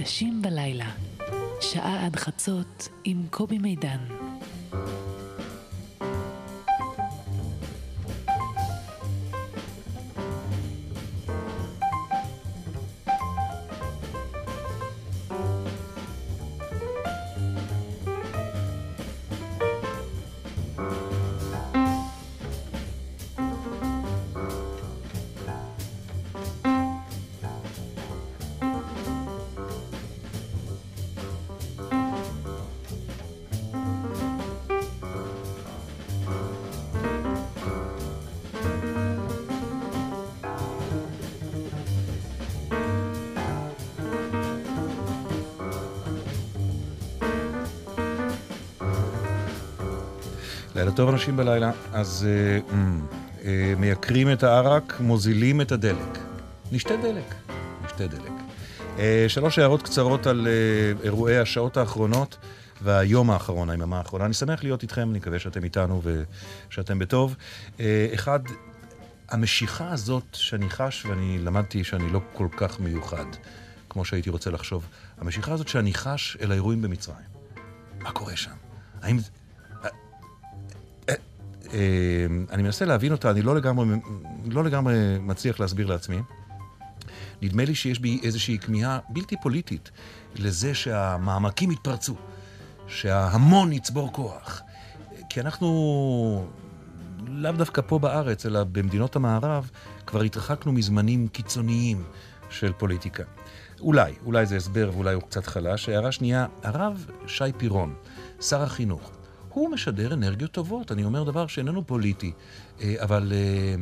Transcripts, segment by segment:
אנשים בלילה, שעה עד חצות עם קובי מידן. טוב אנשים בלילה. אז uh, uh, מייקרים את הערק, מוזילים את הדלק. נשתה דלק. נשתה דלק. Uh, שלוש הערות קצרות על uh, אירועי השעות האחרונות והיום האחרון, היממה האחרונה. אני שמח להיות איתכם, אני מקווה שאתם איתנו ושאתם בטוב. Uh, אחד, המשיכה הזאת שאני חש, ואני למדתי שאני לא כל כך מיוחד, כמו שהייתי רוצה לחשוב, המשיכה הזאת שאני חש אל האירועים במצרים. מה קורה שם? האם, אה, אני מנסה להבין אותה, אני לא לגמרי, לא לגמרי מצליח להסביר לעצמי. נדמה לי שיש בי איזושהי כמיהה בלתי פוליטית לזה שהמעמקים יתפרצו, שההמון יצבור כוח. כי אנחנו, לאו דווקא פה בארץ, אלא במדינות המערב, כבר התרחקנו מזמנים קיצוניים של פוליטיקה. אולי, אולי זה הסבר ואולי הוא קצת חלש. הערה שנייה, הרב שי פירון, שר החינוך, הוא משדר אנרגיות טובות. אני אומר דבר שאיננו פוליטי, אה, אבל אה,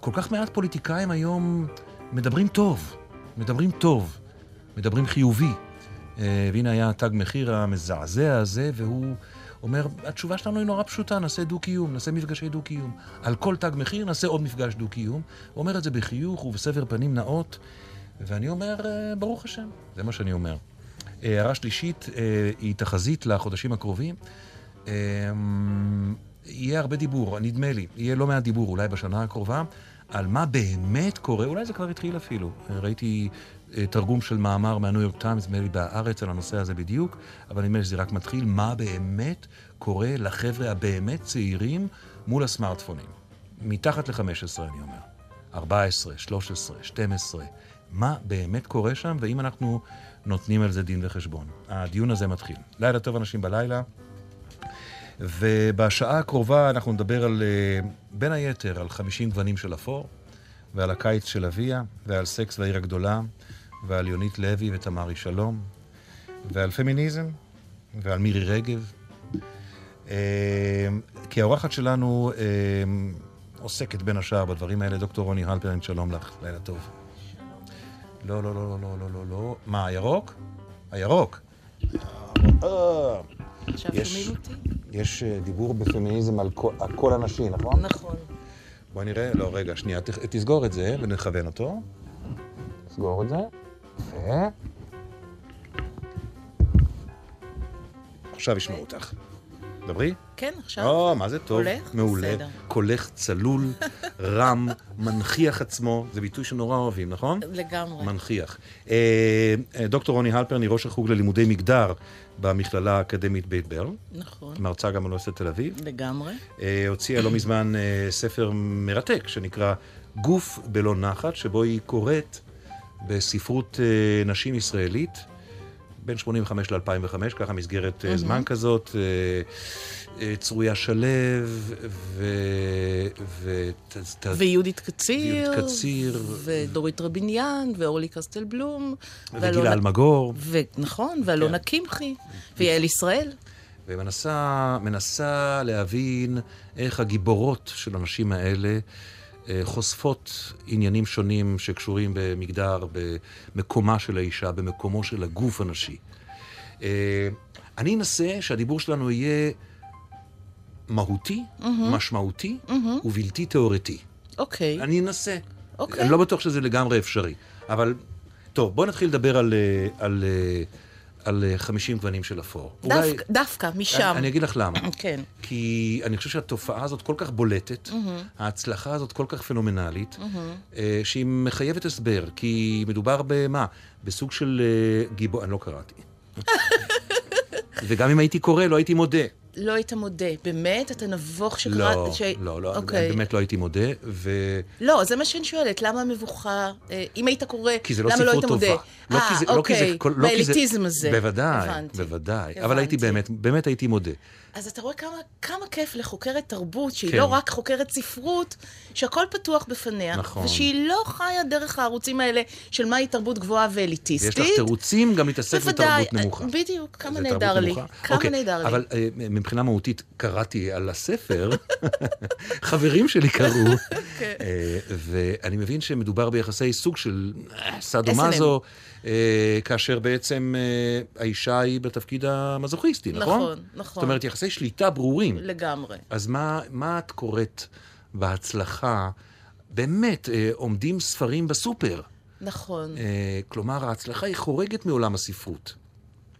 כל כך מעט פוליטיקאים היום מדברים טוב, מדברים טוב, מדברים חיובי. אה, והנה היה תג מחיר המזעזע הזה, והוא אומר, התשובה שלנו היא נורא פשוטה, נעשה דו-קיום, נעשה מפגשי דו-קיום. על כל תג מחיר נעשה עוד מפגש דו-קיום. הוא אומר את זה בחיוך ובסבר פנים נאות, ואני אומר, ברוך השם, זה מה שאני אומר. הערה שלישית היא תחזית לחודשים הקרובים. אמ, יהיה הרבה דיבור, נדמה לי, יהיה לא מעט דיבור אולי בשנה הקרובה, על מה באמת קורה, אולי זה כבר התחיל אפילו. ראיתי אה, תרגום של מאמר מהניו יורק טיימס, נדמה לי בארץ, על הנושא הזה בדיוק, אבל נדמה לי שזה רק מתחיל, מה באמת קורה לחבר'ה הבאמת צעירים מול הסמארטפונים. מתחת ל-15, אני אומר. 14, 13, 12, מה באמת קורה שם, ואם אנחנו נותנים על זה דין וחשבון. הדיון הזה מתחיל. לילה טוב אנשים בלילה. ובשעה הקרובה אנחנו נדבר על, אה, בין היתר, על 50 גוונים של אפור, ועל הקיץ של אביה, ועל סקס והעיר הגדולה, ועל יונית לוי ותמרי שלום, ועל פמיניזם, ועל מירי רגב. אה, כי האורחת שלנו אה, עוסקת בין השאר בדברים האלה. דוקטור רוני הלפרין, שלום לך, לילה טוב. לא, לא, לא, לא, לא, לא, לא. מה, הירוק? הירוק. עכשיו שומעים אותי? יש אה, דיבור בפמיניזם על הקול הנשי, נכון? נכון. בואי נראה, לא, רגע, שנייה, תסגור את זה ונכוון אותו. תסגור את זה. יפה. עכשיו ישמעו אותך. דברי. כן, עכשיו. או, מה זה טוב. קולך? מעולה. בסדר. קולך צלול, רם, מנכיח עצמו. זה ביטוי שנורא אוהבים, נכון? לגמרי. מנכיח. אה, אה, דוקטור רוני הלפרני, ראש החוג ללימודי מגדר במכללה האקדמית בית ברל. נכון. מרצה גם באוניברסיטת תל אביב. לגמרי. אה, הוציאה לא מזמן אה, ספר מרתק שנקרא גוף בלא נחת, שבו היא קוראת בספרות אה, נשים ישראלית. בין 85 ל-2005, ככה מסגרת mm-hmm. זמן כזאת, צרויה שלו, ו... ו... ויהודית קציר, קציר, ודורית רביניאן, ואורלי קסטלבלום, וגילה אלמגור, ו... נכון, ואלונה כן. קמחי, ויעל ישראל. ומנסה להבין איך הגיבורות של הנשים האלה חושפות עניינים שונים שקשורים במגדר, במקומה של האישה, במקומו של הגוף הנשי. אני אנסה שהדיבור שלנו יהיה מהותי, mm-hmm. משמעותי mm-hmm. ובלתי תיאורטי. אוקיי. Okay. אני אנסה. אוקיי. Okay. אני לא בטוח שזה לגמרי אפשרי. אבל, טוב, בואו נתחיל לדבר על, על, על אה, 50 גוונים של אפור. דווקא, דווקא, משם. אני, אני אגיד לך למה. כן. כי אני חושב שהתופעה הזאת כל כך בולטת, ההצלחה הזאת כל כך פנומנלית, אה, שהיא מחייבת הסבר, כי מדובר במה? בסוג של אה, גיבור... אני לא קראתי. וגם אם הייתי קורא, לא הייתי מודה. לא היית מודה. באמת? אתה נבוך שקראת... לא, ש... לא, לא, אוקיי. באמת לא הייתי מודה, ו... לא, זה מה שאני שואלת, למה המבוכה, אה, אם היית קורא, לא למה לא ספרות היית טובה. מודה? לא כי אה, זה- לא כי זה- אוקיי, כל- לא כי זה- באליטיזם הזה. בוודאי, הבנתי. בוודאי. אבל הייתי הבנתי. באמת, באמת הייתי מודה. אז אתה רואה כמה, כמה כיף לחוקרת תרבות, שהיא כן. לא רק חוקרת ספרות, שהכל פתוח בפניה. נכון. ושהיא לא חיה דרך הערוצים האלה של מהי תרבות גבוהה ואליטיסטית. יש לך תירוצים גם להתעסק בתרבות נמוכה. בדיוק, כמה נהדר לי. נמוכה. כמה אוקיי, נהדר לי. אבל אה, מבחינה מהותית, קראתי על הספר, חברים שלי קראו, כן. אה, ואני מבין שמדובר ביחסי סוג של אה. מאזו, אה, כאשר בעצם האישה היא בתפקיד המזוכיסטי, נכון? נכון, נכון. זאת אומרת, יחסי שליטה ברורים. לגמרי. אז מה, מה את קוראת בהצלחה? באמת, עומדים ספרים בסופר. נכון, כלומר, ההצלחה היא חורגת מעולם הספרות.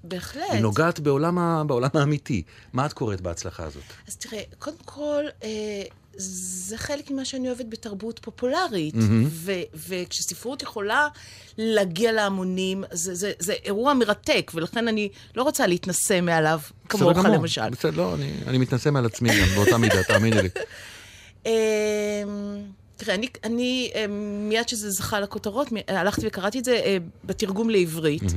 בהחלט. היא נוגעת בעולם, ה... בעולם האמיתי. מה את קוראת בהצלחה הזאת? אז תראה, קודם כל, אה, זה חלק ממה שאני אוהבת בתרבות פופולרית. ו- וכשספרות יכולה להגיע להמונים, זה, זה, זה אירוע מרתק, ולכן אני לא רוצה להתנשא מעליו, כמוך. למשל. בסדר, לא, אני, אני מתנשא מעל עצמי גם, באותה מידה, תאמיני לי. אמ, תראה, אני, אני אה, מיד שזה זכה לכותרות, הלכתי וקראתי את זה אה, בתרגום לעברית. אה,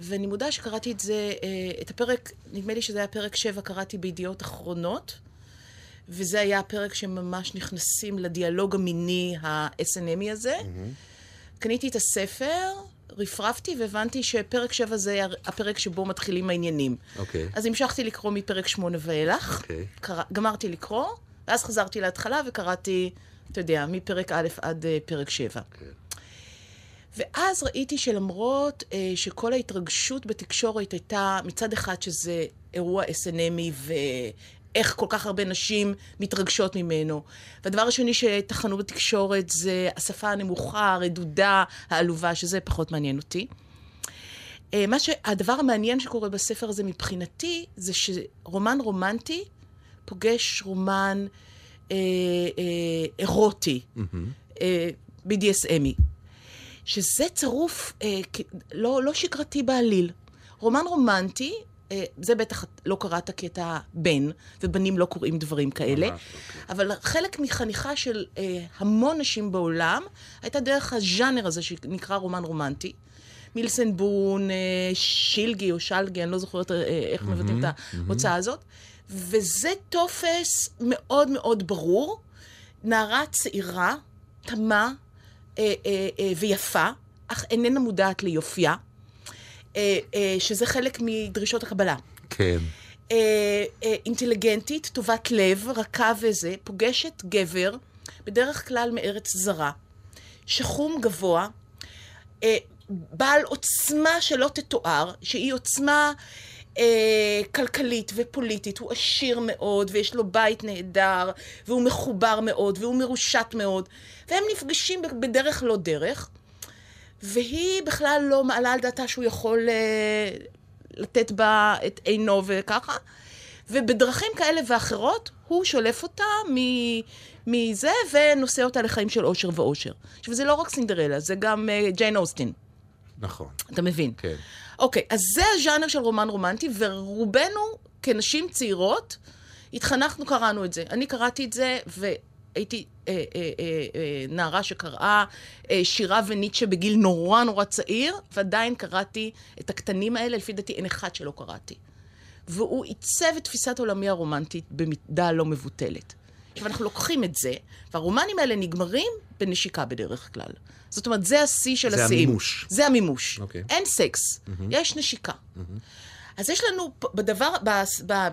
ואני מודה שקראתי את זה, אה, את הפרק, נדמה לי שזה היה פרק 7, קראתי בידיעות אחרונות, וזה היה הפרק שממש נכנסים לדיאלוג המיני ה-SNMי הזה. קניתי את הספר, רפרפתי והבנתי שפרק 7 זה הפרק שבו מתחילים העניינים. אוקיי. אז המשכתי לקרוא מפרק 8 ואילך. אוקיי. קרא, גמרתי לקרוא, ואז חזרתי להתחלה וקראתי, אתה יודע, מפרק א' עד אה, פרק 7. כן. ואז ראיתי שלמרות אה, שכל ההתרגשות בתקשורת הייתה מצד אחד שזה אירוע SNMי ואיך כל כך הרבה נשים מתרגשות ממנו. והדבר השני שטחנו בתקשורת זה השפה הנמוכה, הרדודה, העלובה, שזה פחות מעניין אותי. אה, מה ש... הדבר המעניין שקורה בספר הזה מבחינתי, זה שרומן רומנטי פוגש רומן אה, אה, אירוטי, אה, BDSMי, שזה צירוף אה, לא, לא שגרתי בעליל. רומן רומנטי, אה, זה בטח לא קראת כי אתה בן, ובנים לא קוראים דברים כאלה, ממש, אבל חלק מחניכה של אה, המון נשים בעולם, הייתה דרך הז'אנר הזה שנקרא רומן רומנטי. מילסן בון, אה, שילגי או שלגי, אני לא זוכרת אה, איך מבטאים את ההוצאה הזאת. וזה טופס מאוד מאוד ברור. נערה צעירה, תמה אה, אה, אה, ויפה, אך איננה מודעת ליופייה, אה, אה, שזה חלק מדרישות הקבלה. כן. אה, אה, אינטליגנטית, טובת לב, רכה וזה, פוגשת גבר, בדרך כלל מארץ זרה, שחום גבוה, אה, בעל עוצמה שלא תתואר, שהיא עוצמה אה, כלכלית ופוליטית, הוא עשיר מאוד, ויש לו בית נהדר, והוא מחובר מאוד, והוא מרושת מאוד, והם נפגשים בדרך לא דרך, והיא בכלל לא מעלה על דעתה שהוא יכול אה, לתת בה את עינו וככה, ובדרכים כאלה ואחרות, הוא שולף אותה מ- מזה ונושא אותה לחיים של אושר ואושר. עכשיו, זה לא רק סינדרלה, זה גם אה, ג'יין אוסטין, נכון. אתה מבין? כן. אוקיי, אז זה הז'אנר של רומן רומנטי, ורובנו, כנשים צעירות, התחנכנו, קראנו את זה. אני קראתי את זה, והייתי אה, אה, אה, אה, נערה שקראה אה, שירה וניטשה בגיל נורא נורא צעיר, ועדיין קראתי את הקטנים האלה, לפי דעתי אין אחד שלא קראתי. והוא עיצב את תפיסת עולמי הרומנטית במידה לא מבוטלת. עכשיו, אנחנו לוקחים את זה, והרומנים האלה נגמרים בנשיקה בדרך כלל. זאת אומרת, זה השיא של זה השיאים. המימוש. זה המימוש. אוקיי. אין סקס, יש נשיקה. אז יש לנו בדבר,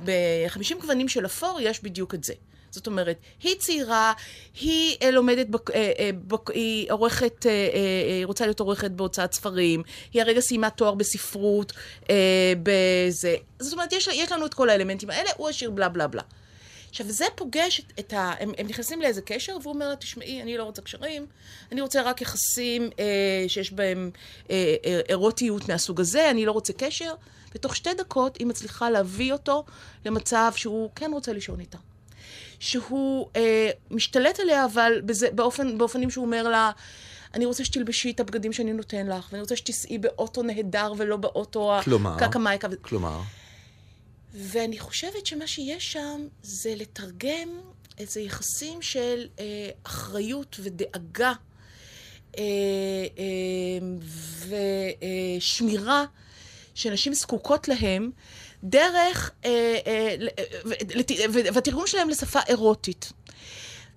ב-50 גוונים של אפור, יש בדיוק את זה. זאת אומרת, היא צעירה, היא אה, לומדת, בק, אה, אה, בק, היא עורכת, אה, אה, היא רוצה להיות עורכת בהוצאת ספרים, היא הרגע סיימה תואר בספרות, אה, בזה. זאת אומרת, יש, יש לנו את כל האלמנטים האלה, הוא השיר בלה בלה בלה. עכשיו, זה פוגש את ה... הם, הם נכנסים לאיזה קשר, והוא אומר לה, תשמעי, אני לא רוצה קשרים, אני רוצה רק יחסים אה, שיש בהם אה, אה, אירוטיות מהסוג הזה, אני לא רוצה קשר. ותוך שתי דקות היא מצליחה להביא אותו למצב שהוא כן רוצה לישון איתה. שהוא אה, משתלט עליה, אבל בזה, באופן, באופנים שהוא אומר לה, אני רוצה שתלבשי את הבגדים שאני נותן לך, ואני רוצה שתיסעי באוטו נהדר ולא באוטו הקקמייקה. כלומר? ואני חושבת שמה שיש שם זה לתרגם איזה יחסים של אה, אחריות ודאגה אה, אה, ושמירה שנשים זקוקות להם דרך, אה, אה, והתרגום שלהם לשפה אירוטית.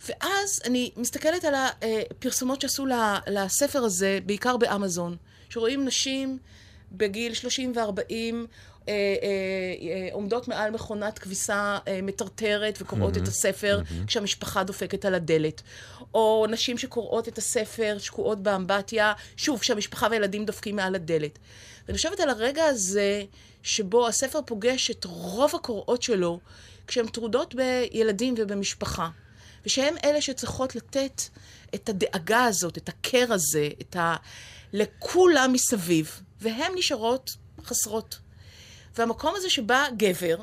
ואז אני מסתכלת על הפרסומות שעשו לספר הזה, בעיקר באמזון, שרואים נשים בגיל 30 ו-40 אה, אה, עומדות מעל מכונת כביסה אה, מטרטרת וקוראות mm-hmm, את הספר mm-hmm. כשהמשפחה דופקת על הדלת. או נשים שקוראות את הספר, שקועות באמבטיה, שוב, כשהמשפחה והילדים דופקים מעל הדלת. ואני חושבת על הרגע הזה שבו הספר פוגש את רוב הקוראות שלו כשהן טרודות בילדים ובמשפחה. ושהן אלה שצריכות לתת את הדאגה הזאת, את הקר הזה, את ה... לכולם מסביב, והן נשארות חסרות. והמקום הזה שבא גבר,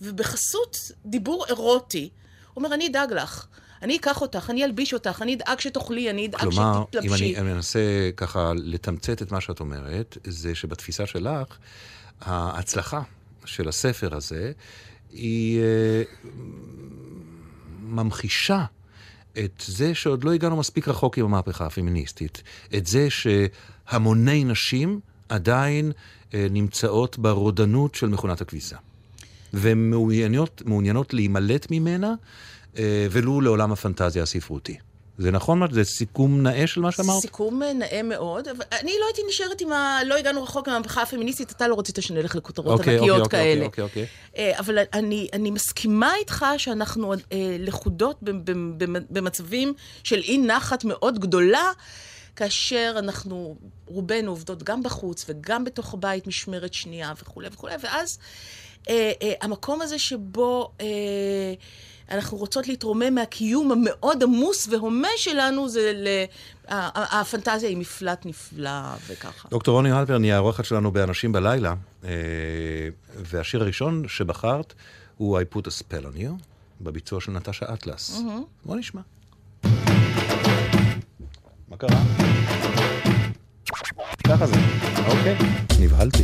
ובחסות דיבור אירוטי, אומר, אני אדאג לך. אני אקח אותך, אני אלביש אותך, אני אדאג שתאכלי, אני אדאג כלומר, שתתלבשי. כלומר, אם אני מנסה ככה לתמצת את מה שאת אומרת, זה שבתפיסה שלך, ההצלחה של הספר הזה היא uh, ממחישה את זה שעוד לא הגענו מספיק רחוק עם המהפכה הפמיניסטית. את זה שהמוני נשים עדיין נמצאות ברודנות של מכונת הכביסה. והן מעוניינות להימלט ממנה, uh, ולו לעולם הפנטזיה הספרותי. זה נכון? זה סיכום נאה של מה שאמרת? סיכום נאה מאוד, אני לא הייתי נשארת עם ה... לא הגענו רחוק עם המהפכה הפמיניסטית, אתה לא רצית שנלך לכותרות okay, ענקיות okay, כאלה. אוקיי, אוקיי, אוקיי. אבל אני, אני מסכימה איתך שאנחנו אה, לכודות במצבים של אי נחת מאוד גדולה. כאשר אנחנו, רובנו עובדות גם בחוץ וגם בתוך הבית משמרת שנייה וכולי וכולי, ואז אה, אה, המקום הזה שבו אה, אנחנו רוצות להתרומם מהקיום המאוד עמוס והומה שלנו, זה ל... הפנטזיה היא מפלט נפלא וככה. דוקטור רוני הלפרן היא העורכת שלנו באנשים בלילה, אה, והשיר הראשון שבחרת הוא I put a spell on you, בביצוע של נטשה אטלס. Mm-hmm. בוא נשמע. מה קרה? ככה זה. אוקיי, נבהלתי.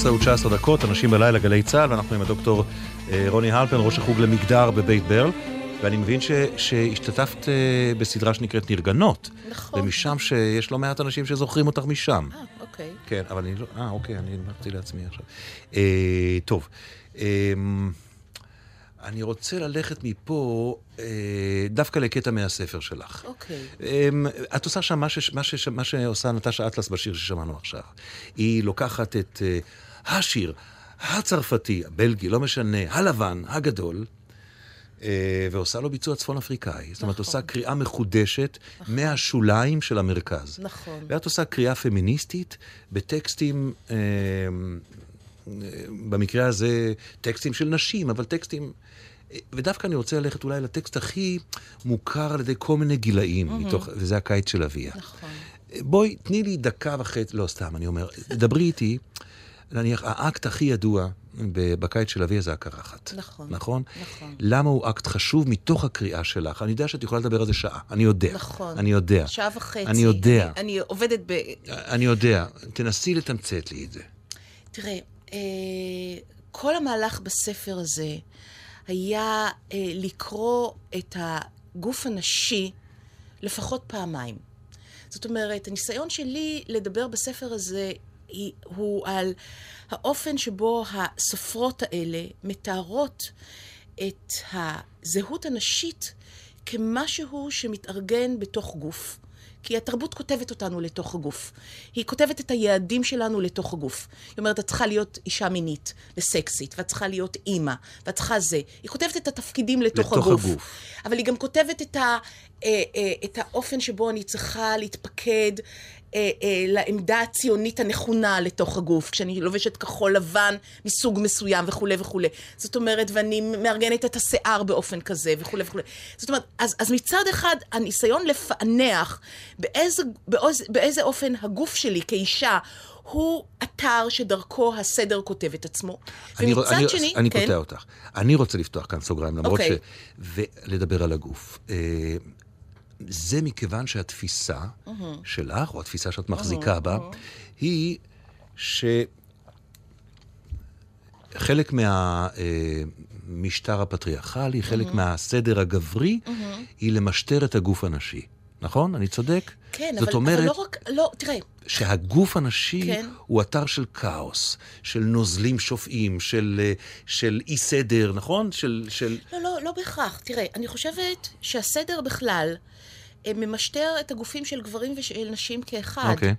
11 ו-19 דקות, אנשים בלילה, גלי צה"ל, ואנחנו עם הדוקטור אה, רוני הלפן, ראש החוג למגדר בבית ברל, ואני מבין ש, שהשתתפת אה, בסדרה שנקראת נרגנות. נכון. ומשם שיש לא מעט אנשים שזוכרים אותך משם. אה, אוקיי. כן, אבל אני לא... אה, אוקיי, אני אמרתי לעצמי עכשיו. אה, טוב. אה, אני רוצה ללכת מפה אה, דווקא לקטע מהספר שלך. אוקיי. אמ, את עושה שם מה, ש, מה, ש, מה שעושה נטשה אטלס בשיר ששמענו עכשיו. היא לוקחת את uh, השיר, הצרפתי, הבלגי, לא משנה, הלבן, הגדול, uh, ועושה לו ביצוע צפון אפריקאי. זאת אומרת, נכון. עושה קריאה מחודשת מהשוליים של המרכז. נכון. ואת עושה קריאה פמיניסטית בטקסטים, אה, אה, במקרה הזה טקסטים של נשים, אבל טקסטים... אה, ודווקא אני רוצה ללכת אולי לטקסט הכי מוכר על ידי כל מיני גילאים, מתוך, וזה הקיץ של אביה. נכון. בואי, תני לי דקה וחצי, לא סתם, אני אומר, דברי איתי, נניח, האקט הכי ידוע בקיץ של אביה זה הקרחת. נכון, נכון? נכון. למה הוא אקט חשוב מתוך הקריאה שלך? אני יודע שאת יכולה לדבר על זה שעה, אני יודע. נכון. אני יודע. שעה וחצי. אני יודע. אני, אני עובדת ב... אני יודע. תנסי לתמצת לי את זה. תראה, אה, כל המהלך בספר הזה היה אה, לקרוא את הגוף הנשי לפחות פעמיים. זאת אומרת, הניסיון שלי לדבר בספר הזה הוא על האופן שבו הסופרות האלה מתארות את הזהות הנשית כמשהו שמתארגן בתוך גוף. כי התרבות כותבת אותנו לתוך הגוף. היא כותבת את היעדים שלנו לתוך הגוף. היא אומרת, את צריכה להיות אישה מינית וסקסית, ואת צריכה להיות אימא, ואת צריכה זה. היא כותבת את התפקידים לתוך, לתוך הגוף. הגוף. אבל היא גם כותבת את, ה, אה, אה, את האופן שבו אני צריכה להתפקד אה, אה, לעמדה הציונית הנכונה לתוך הגוף, כשאני לובשת כחול לבן מסוג מסוים וכולי וכולי. זאת אומרת, ואני מארגנת את השיער באופן כזה וכולי וכולי. זאת אומרת, אז, אז מצד אחד, הניסיון לפענח באיזה, באיזה, באיזה אופן הגוף שלי כאישה הוא אתר שדרכו הסדר כותב את עצמו. אני, ומצד אני, שני, אני כן, קוטע אותך. אני רוצה לפתוח כאן סוגריים, למרות אוקיי. ש... ולדבר על הגוף. אה, זה מכיוון שהתפיסה שלך, או התפיסה שאת מחזיקה בה, היא שחלק מהמשטר הפטריארכלי, חלק מהסדר הגברי, היא למשטר את הגוף הנשי. נכון? אני צודק? כן, זאת אבל, אומרת... אבל לא רק, לא, תראה, שהגוף הנשי כן. הוא אתר של כאוס, של נוזלים שופעים, של, אה, של אי סדר, נכון? של, של... לא, לא, לא בהכרח. תראה, אני חושבת שהסדר בכלל אה, ממשטר את הגופים של גברים ושל נשים כאחד. אוקיי.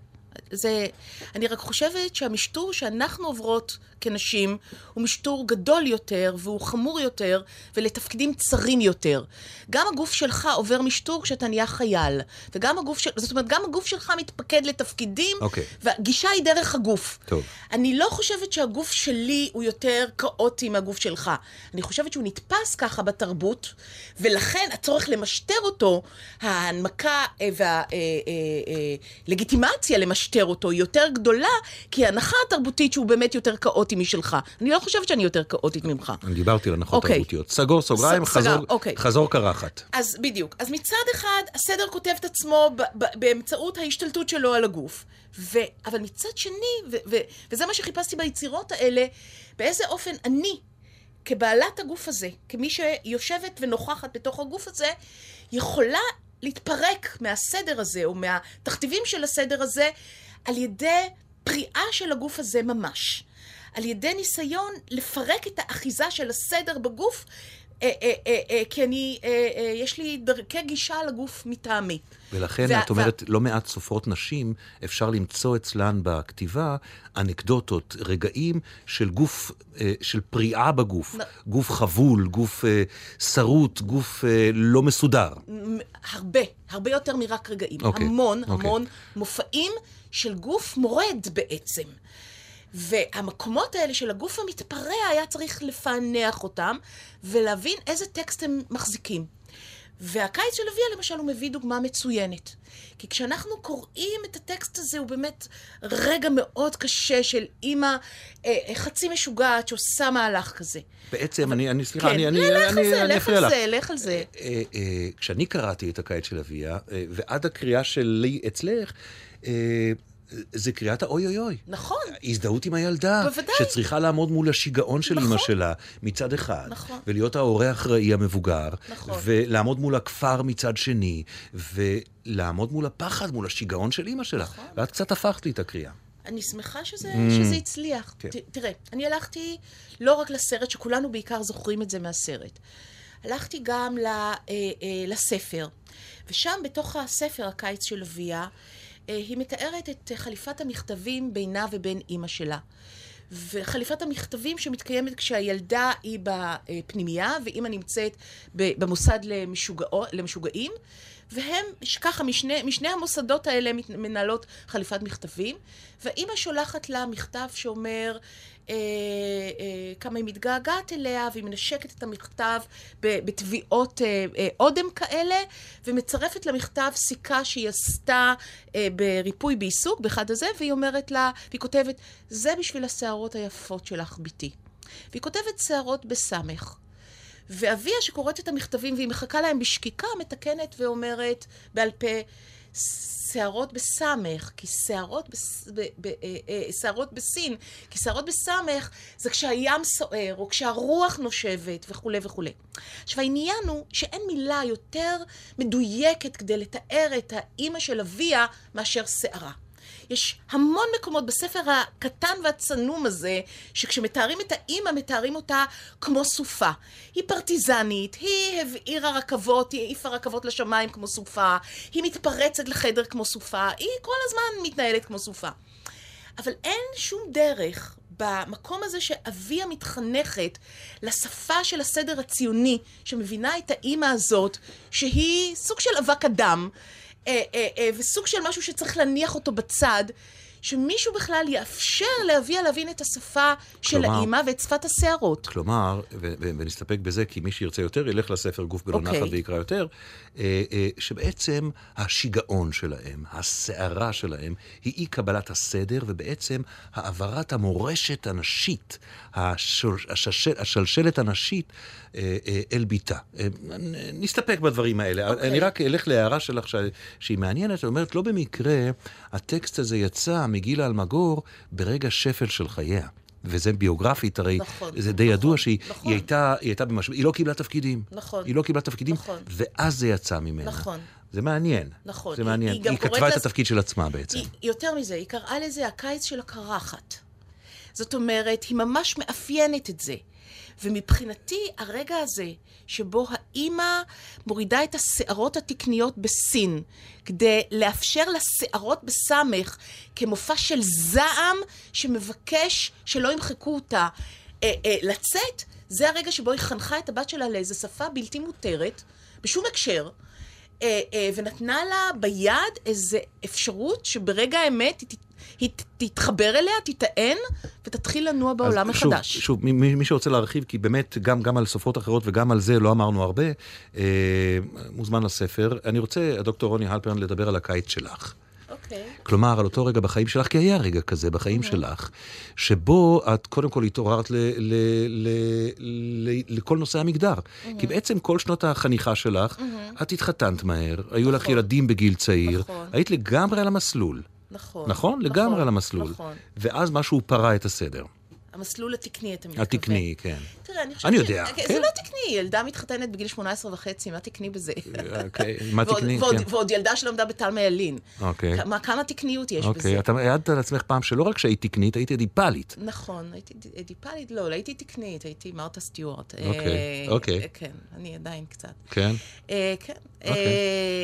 זה, אני רק חושבת שהמשטור שאנחנו עוברות כנשים הוא משטור גדול יותר והוא חמור יותר ולתפקידים צרים יותר. גם הגוף שלך עובר משטור כשאתה נהיה חייל, וגם הגוף של... זאת אומרת, גם הגוף שלך מתפקד לתפקידים, אוקיי. והגישה היא דרך הגוף. טוב. אני לא חושבת שהגוף שלי הוא יותר כאוטי מהגוף שלך. אני חושבת שהוא נתפס ככה בתרבות, ולכן הצורך למשטר אותו, ההנמקה והלגיטימציה למשטר אותו היא יותר גדולה, כי ההנחה התרבותית שהוא באמת יותר כאוטי משלך. אני לא חושבת שאני יותר כאוטית ממך. אני דיברתי על הנחות אוקיי. תרבותיות. סגור סוגריים, ס- חזור, סגר, אוקיי. חזור קרחת. אז בדיוק. אז מצד אחד, הסדר כותב את עצמו באמצעות ההשתלטות שלו על הגוף. ו- אבל מצד שני, ו- ו- וזה מה שחיפשתי ביצירות האלה, באיזה אופן אני, כבעלת הגוף הזה, כמי שיושבת ונוכחת בתוך הגוף הזה, יכולה להתפרק מהסדר הזה, או מהתכתיבים של הסדר הזה, על ידי פריאה של הגוף הזה ממש. על ידי ניסיון לפרק את האחיזה של הסדר בגוף, כי אני, אה, אה, יש לי דרכי גישה לגוף מטעמי. ולכן את אומרת, לא מעט סופרות נשים, אפשר למצוא אצלן בכתיבה אנקדוטות, רגעים של גוף, אה, של פריאה בגוף. נ- גוף חבול, גוף אה, שרוט, גוף אה, לא מסודר. הרבה, הרבה יותר מרק רגעים. אוקיי, המון, אוקיי. המון מופעים של גוף מורד בעצם. והמקומות האלה של הגוף המתפרע, היה צריך לפענח אותם ולהבין איזה טקסט הם מחזיקים. והקיץ של אביה, למשל, הוא מביא דוגמה מצוינת. כי כשאנחנו קוראים את הטקסט הזה, הוא באמת רגע מאוד קשה של אימא אה, חצי משוגעת שעושה מהלך כזה. בעצם, אני, אני, סליחה, כן, אני, אני, לך אני, על זה, לך אפריע על לך. זה, לך על זה. אה, אה, כשאני קראתי את הקיץ של אביה, אה, ועד הקריאה שלי אצלך, אה, זה קריאת האוי אוי אוי. נכון. הזדהות עם הילדה. בוודאי. שצריכה לעמוד מול השיגעון של נכון. אימא שלה מצד אחד. נכון. ולהיות ההורה האחראי המבוגר. נכון. ולעמוד מול הכפר מצד שני. ולעמוד מול הפחד, מול השיגעון של אימא שלה. נכון. ואת קצת הפכת לי את הקריאה. אני שמחה שזה, Mm. שזה הצליח. כן. ת, תראה, אני הלכתי לא רק לסרט, שכולנו בעיקר זוכרים את זה מהסרט. הלכתי גם ל, אה, אה, לספר, ושם בתוך הספר, הקיץ של אביה, היא מתארת את חליפת המכתבים בינה ובין אימא שלה. וחליפת המכתבים שמתקיימת כשהילדה היא בפנימייה, ואימא נמצאת במוסד למשוגעו- למשוגעים, והם, ככה, משני, משני המוסדות האלה מנהלות חליפת מכתבים, והאימא שולחת לה מכתב שאומר אה, אה, כמה היא מתגעגעת אליה, והיא מנשקת את המכתב בתביעות אה, אה, אודם כאלה, ומצרפת למכתב סיכה שהיא עשתה אה, בריפוי בעיסוק, באחד הזה, והיא אומרת לה, והיא כותבת, זה בשביל השערות היפות שלך, בתי. והיא כותבת שערות בסמך. ואביה שקוראת את המכתבים והיא מחכה להם בשקיקה, מתקנת ואומרת בעל פה, שערות בסמך, כי שערות, בס... ב... ב... אה, אה, שערות בסין, כי שערות בסמך זה כשהים סוער, או כשהרוח נושבת, וכולי וכולי. עכשיו, העניין הוא שאין מילה יותר מדויקת כדי לתאר את האימא של אביה מאשר שערה. יש המון מקומות בספר הקטן והצנום הזה, שכשמתארים את האימא, מתארים אותה כמו סופה. היא פרטיזנית, היא הבעירה רכבות, היא העיפה רכבות לשמיים כמו סופה, היא מתפרצת לחדר כמו סופה, היא כל הזמן מתנהלת כמו סופה. אבל אין שום דרך במקום הזה שאביה מתחנכת לשפה של הסדר הציוני, שמבינה את האימא הזאת, שהיא סוג של אבק אדם, אה, אה, אה, וסוג של משהו שצריך להניח אותו בצד, שמישהו בכלל יאפשר לאביה להבין את השפה של כלומר- האימא ואת שפת השערות. כלומר, ו- ו- ונסתפק בזה, כי מי שירצה יותר ילך לספר גוף בלא אוקיי. נחת ויקרא יותר, אה, אה, שבעצם השיגעון שלהם, הסערה שלהם, היא אי קבלת הסדר, ובעצם העברת המורשת הנשית, השול- השש- השלשלת הנשית, אל ביתה. אה, נסתפק בדברים האלה. אוקיי. אני רק אלך להערה שלך ש- שהיא מעניינת, את אומרת, לא במקרה הטקסט הזה יצא מגילה אלמגור ברגע שפל של חייה. וזה ביוגרפית, הרי נכון, זה די נכון, ידוע שהיא נכון. היא הייתה, היא הייתה במשבר, היא לא קיבלה תפקידים. נכון. היא לא קיבלה תפקידים, נכון. ואז זה יצא ממנה. נכון. זה מעניין. נכון. זה היא- מעניין. היא היא קוראת כתבה את לזה- התפקיד של עצמה בעצם. היא, יותר מזה, היא קראה לזה הקיץ של הקרחת. זאת אומרת, היא ממש מאפיינת את זה. ומבחינתי, הרגע הזה, שבו האימא מורידה את השערות התקניות בסין, כדי לאפשר לשערות בסמך, כמופע של זעם שמבקש שלא ימחקו אותה, אה, אה, לצאת, זה הרגע שבו היא חנכה את הבת שלה לאיזו שפה בלתי מותרת, בשום הקשר. אה, אה, ונתנה לה ביד איזו אפשרות שברגע האמת היא, היא ת- תתחבר אליה, תיטען, ותתחיל לנוע בעולם אז שוב, מחדש. שוב, מי- מי, מי שרוצה להרחיב, כי באמת גם, גם על סופרות אחרות וגם על זה לא אמרנו הרבה, אה, מוזמן לספר. אני רוצה, הדוקטור רוני הלפרן, לדבר על הקיץ שלך. אוקיי. כלומר, על אותו רגע בחיים שלך, כי היה רגע כזה בחיים שלך, שבו את קודם כל התעוררת ל, ל, ל, ל, לכל נושא המגדר. כי בעצם כל שנות החניכה שלך, את התחתנת מהר, היו לך נכון. ילדים בגיל צעיר, נכון. היית לגמרי על המסלול. נכון. נכון? לגמרי על המסלול. נכון. ואז משהו פרע את הסדר. המסלול התקני, אתה מתכוון. התקני, כן. תראה, אני חושבת אני ש- יודע, זה כן. לא תקני, ילדה מתחתנת בגיל 18 וחצי, מה תקני בזה? אוקיי, מה תקני? ועוד- כן. ועוד ילדה שלמדה בתלמה ילין. אוקיי. כמה- כמה תקניות יש בזה? אוקיי, את העדת על עצמך פעם שלא רק שהיית תקנית, היית אדיפלית. נכון, הייתי ד- דיפלית, לא, לא הייתי תקנית, הייתי מרתה סטיוארט. אוקיי, אה, אוקיי. אה, כן, אני עדיין קצת. כן? אה, כן. אוקיי.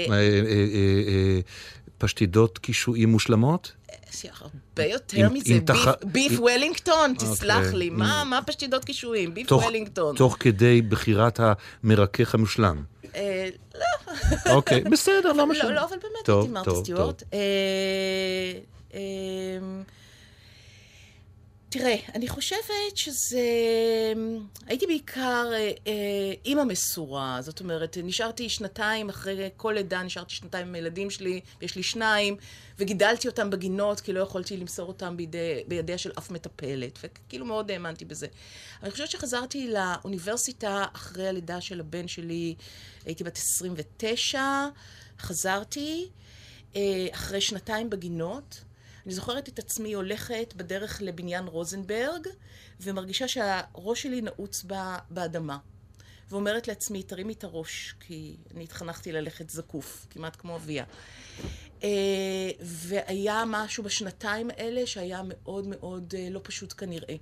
אה, אה, פשטידות קישואים מושלמות? יש הרבה יותר עם- מזה, עם תח- ביף- ביף עם- וולינגטון, תסלח אוקיי. לי, מה מה פשטידות קישואים? ביף תוך- וולינגטון. תוך כדי בחירת המרכך המושלם. אה, לא, אוקיי, בסדר, לא משנה. לא, לא, אבל באמת הייתי מרתה סטיוארט. אה, אה, תראה, אני חושבת שזה... הייתי בעיקר אה, אה, אימא מסורה, זאת אומרת, נשארתי שנתיים אחרי כל לידה, נשארתי שנתיים עם הילדים שלי, יש לי שניים, וגידלתי אותם בגינות, כי לא יכולתי למסור אותם בידי, בידיה של אף מטפלת, וכאילו מאוד האמנתי בזה. אני חושבת שחזרתי לאוניברסיטה אחרי הלידה של הבן שלי, הייתי בת 29, חזרתי, אה, אחרי שנתיים בגינות. אני זוכרת את עצמי הולכת בדרך לבניין רוזנברג, ומרגישה שהראש שלי נעוץ באדמה. ואומרת לעצמי, תרימי את הראש, כי אני התחנכתי ללכת זקוף, כמעט כמו אביה. אה, והיה משהו בשנתיים האלה שהיה מאוד מאוד אה, לא פשוט כנראה.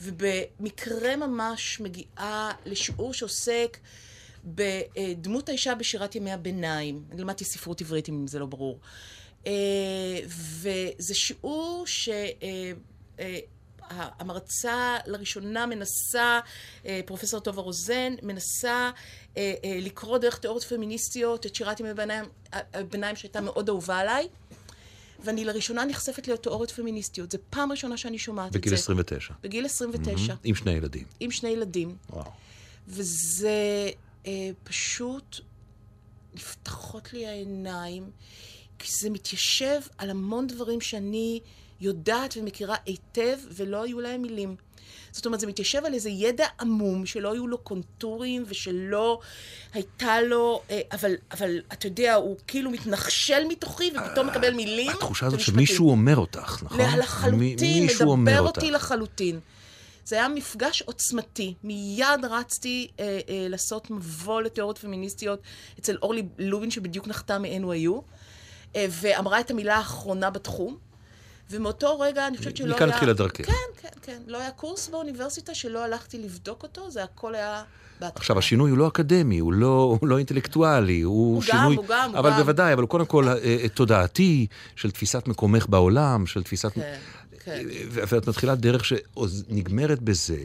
ובמקרה ממש מגיעה לשיעור שעוסק בדמות האישה בשירת ימי הביניים. אני למדתי ספרות עברית, אם זה לא ברור. אה, וזה שיעור שהמרצה לראשונה מנסה, פרופסור טובה רוזן, מנסה לקרוא דרך תיאוריות פמיניסטיות את שירת ימי הביניים שהייתה מאוד אהובה עליי. ואני לראשונה נחשפת לתיאוריות פמיניסטיות. זו פעם ראשונה שאני שומעת את זה. בגיל 29. בגיל 29. עם שני ילדים. עם שני ילדים. וואו. וזה אה, פשוט, נפתחות לי העיניים, כי זה מתיישב על המון דברים שאני יודעת ומכירה היטב, ולא היו להם מילים. זאת אומרת, זה מתיישב על איזה ידע עמום, שלא היו לו קונטורים ושלא הייתה לו... אה, אבל, אבל אתה יודע, הוא כאילו מתנחשל מתוכי ופתאום מקבל מילים. התחושה הזאת שמישהו אומר אותך, נכון? לחלוטין, מדבר אותי לחלוטין. זה היה מפגש עוצמתי. מיד רצתי אה, אה, לעשות מבוא לתיאוריות פמיניסטיות אצל אורלי לובין, שבדיוק נחתה מ-NYU, אה, ואמרה את המילה האחרונה בתחום. ומאותו רגע אני חושבת שלא היה... מכאן התחילה דרכך. כן, כן, כן. לא היה קורס באוניברסיטה שלא הלכתי לבדוק אותו, זה הכל היה... בהתחלה. עכשיו, השינוי הוא לא אקדמי, הוא לא, הוא לא אינטלקטואלי, הוא, הוא שינוי... גם, הוא גם, אבל הוא גם. בוודאי, אבל הוא קודם כל אה, תודעתי, של תפיסת מקומך בעולם, של תפיסת... כן, כן. ואת מתחילה דרך שנגמרת בזה,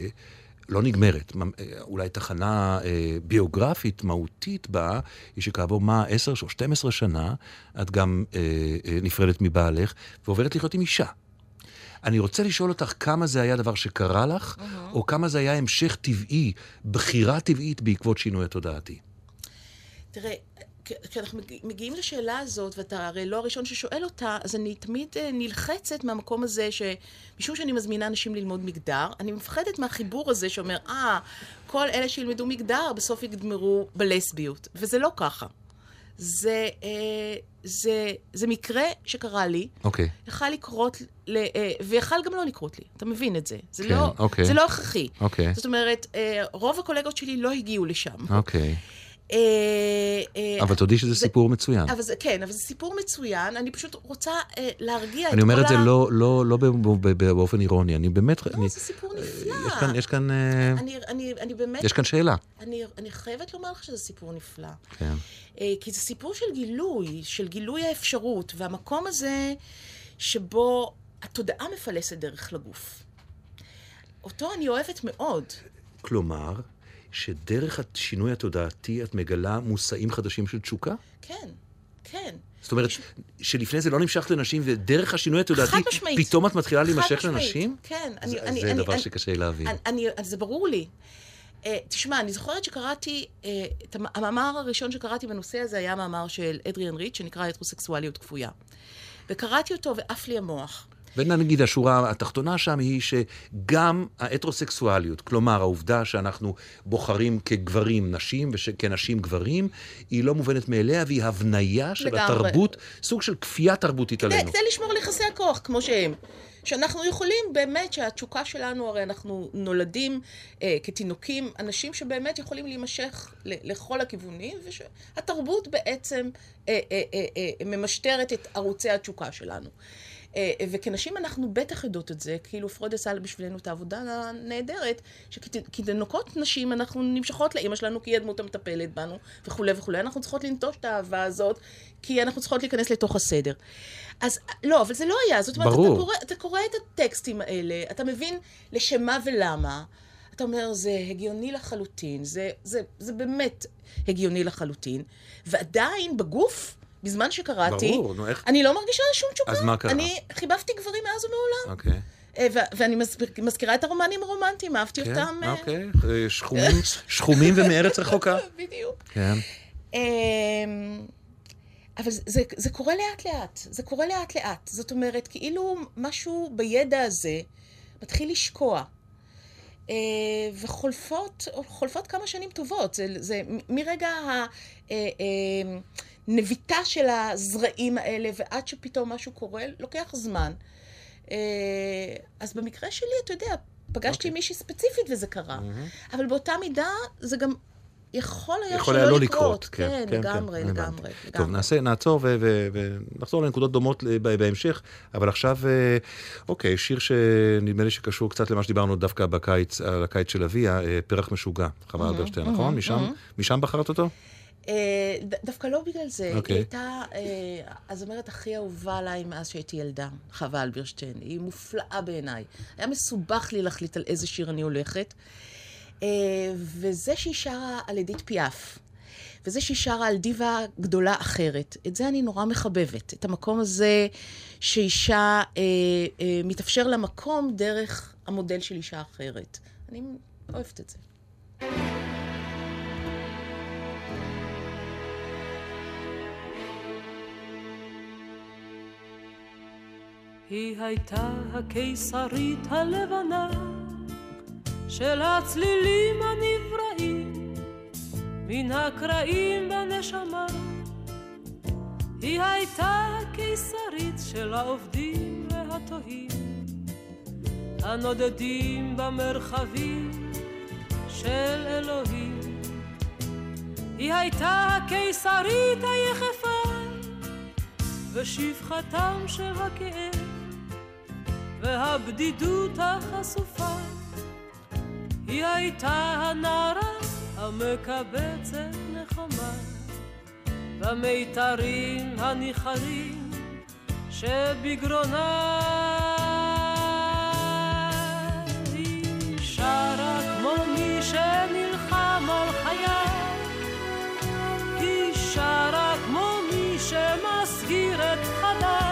לא נגמרת, אולי תחנה אה, ביוגרפית, מהותית בה, היא שכעבור מה, עשר או 12 שנה, את גם אה, אה, נפרדת מבעלך, ועוברת לחיות עם אישה. אני רוצה לשאול אותך כמה זה היה דבר שקרה לך, Mm-hmm. או כמה זה היה המשך טבעי, בחירה טבעית בעקבות שינוי התודעתי. תראה, כשאנחנו מג- מגיעים לשאלה הזאת, ואתה הרי לא הראשון ששואל אותה, אז אני תמיד אה, נלחצת מהמקום הזה, שמשום שאני מזמינה אנשים ללמוד מגדר, אני מפחדת מהחיבור הזה שאומר, אה, כל אלה שילמדו מגדר בסוף יגמרו בלסביות. וזה לא ככה. זה, אה, זה, זה מקרה שקרה לי, אוקיי. יכל לקרות, ל, אה, ויכל גם לא לקרות לי, אתה מבין את זה. זה, כן, לא, אוקיי. זה לא הכרחי. אוקיי. זאת אומרת, אה, רוב הקולגות שלי לא הגיעו לשם. אוקיי. אה, אבל תודי שזה סיפור מצוין. אבל זה, כן, אבל זה סיפור מצוין, אני פשוט רוצה אה, להרגיע את כל ה... אני אומר את זה לא, לא, לא באופן אירוני, אני באמת... לא, אני, זה סיפור נפלא. יש כאן, יש כאן, אה, אני, אני, אני באמת... יש כאן שאלה. אני, אני חייבת לומר לך שזה סיפור נפלא. כן. אה, כי זה סיפור של גילוי, של גילוי האפשרות, והמקום הזה שבו התודעה מפלסת דרך לגוף. אותו אני אוהבת מאוד. כלומר, שדרך השינוי התודעתי את מגלה מושאים חדשים של תשוקה? כן, כן. זאת אומרת, שלפני זה לא נמשכת לנשים, ודרך השינוי התודעתי. פתאום את מתחילה להימשך לנשים? כן. זה, אני, זה אני, דבר אני, שקשה להבין. אני, אני, זה ברור לי. Uh, תשמע, אני זוכרת שקראתי, uh, את המ- המאמר הראשון שקראתי בנושא הזה היה מאמר של אדריאן ריץ', שנקרא הטרוסקסואליות כפויה. וקראתי אותו ועף לי המוח. ונגיד השורה התחתונה שם היא שגם ההטרוסקסואליות, כלומר העובדה שאנחנו בוחרים כגברים נשים וכנשים גברים, היא לא מובנת מאליה והיא הבניה של לגמרי. התרבות, סוג של כפייה תרבותית כדי, עלינו. כדי לשמור על יחסי הכוח, כמו שהם. שאנחנו יכולים באמת, שהתשוקה שלנו, הרי אנחנו נולדים אה, כתינוקים, אנשים שבאמת יכולים להימשך ל- לכל הכיוונים, ושהתרבות בעצם אה, אה, אה, אה, ממשטרת את ערוצי התשוקה שלנו. אה, וכנשים אנחנו בטח יודעות את זה, כאילו פרויד עשה בשבילנו את העבודה הנהדרת, שכתינוקות נשים אנחנו נמשכות לאימא שלנו כי היא הדמות המטפלת בנו וכולי וכולי. אנחנו צריכות לנטוש את האהבה הזאת, כי אנחנו צריכות להיכנס לתוך הסדר. אז לא, אבל זה לא היה. זאת אומרת, ברור. אתה קורא, אתה קורא את הטקסטים האלה, אתה מבין לשם מה ולמה. אתה אומר, זה הגיוני לחלוטין, זה, זה, זה באמת הגיוני לחלוטין, ועדיין בגוף, בזמן שקראתי, ברור, נו, איך- אני לא מרגישה שום תשוקה. אז מה קרה? אני חיבבתי גברים מאז ומעולם. אוקיי. אה, ו- ואני מזכיר- מזכירה את הרומנים הרומנטיים, אהבתי כן, אותם. אה, אוקיי. אה, שחומים, שחומים ומארץ רחוקה. בדיוק. כן. אמ, אבל זה, זה, זה קורה לאט לאט, זה קורה לאט לאט. זאת אומרת, כאילו משהו בידע הזה מתחיל לשקוע. וחולפות חולפות כמה שנים טובות. זה, זה מרגע הנביטה של הזרעים האלה ועד שפתאום משהו קורה, לוקח זמן. אז במקרה שלי, אתה יודע, פגשתי okay. אוקיי. מישהי ספציפית וזה קרה. Mm-hmm. אבל באותה מידה זה גם יכול היה יכול שלא היה לא לקרות. כן, כן, כן לגמרי, כן, לגמרי, לגמרי. טוב, נעשה, נעצור ונחזור לנקודות דומות בהמשך, אבל עכשיו, אה, אוקיי, שיר שנדמה לי שקשור קצת למה שדיברנו דווקא בקיץ, על הקיץ של אביה, אה, פרח משוגע, חווה אלברשטיין, נכון? משם בחרת אותו? אה, דווקא לא בגלל זה. היא אוקיי. הייתה הזמרת הכי אהובה עליי מאז שהייתי ילדה, חווה אלברשטיין. היא מופלאה בעיניי. היה מסובך לי להחליט על איזה שיר אני הולכת. אה, וזה שהיא שרה על אדית פיאף, וזה שהיא שרה על דיבה גדולה אחרת, את זה אני נורא מחבבת. את המקום הזה שאישה, אה, אה, מתאפשר לה מקום דרך המודל של אישה אחרת. אני אוהבת את זה. היא הייתה הקיסרית הלבנה של הצלילים הנבראים מן הקרעים בנשמה. היא הייתה קיסרית של העובדים והתוהים, הנודדים במרחבים של אלוהים. היא הייתה הקיסרית היחפה, ושפחתם של הכאב, והבדידות החשופה. היא הייתה הנערה המקבצת נחמה במיתרים הניחרים שבגרונה היא שרה כמו מי שנלחם על חייו היא שרה כמו מי שמסגיר את חדיו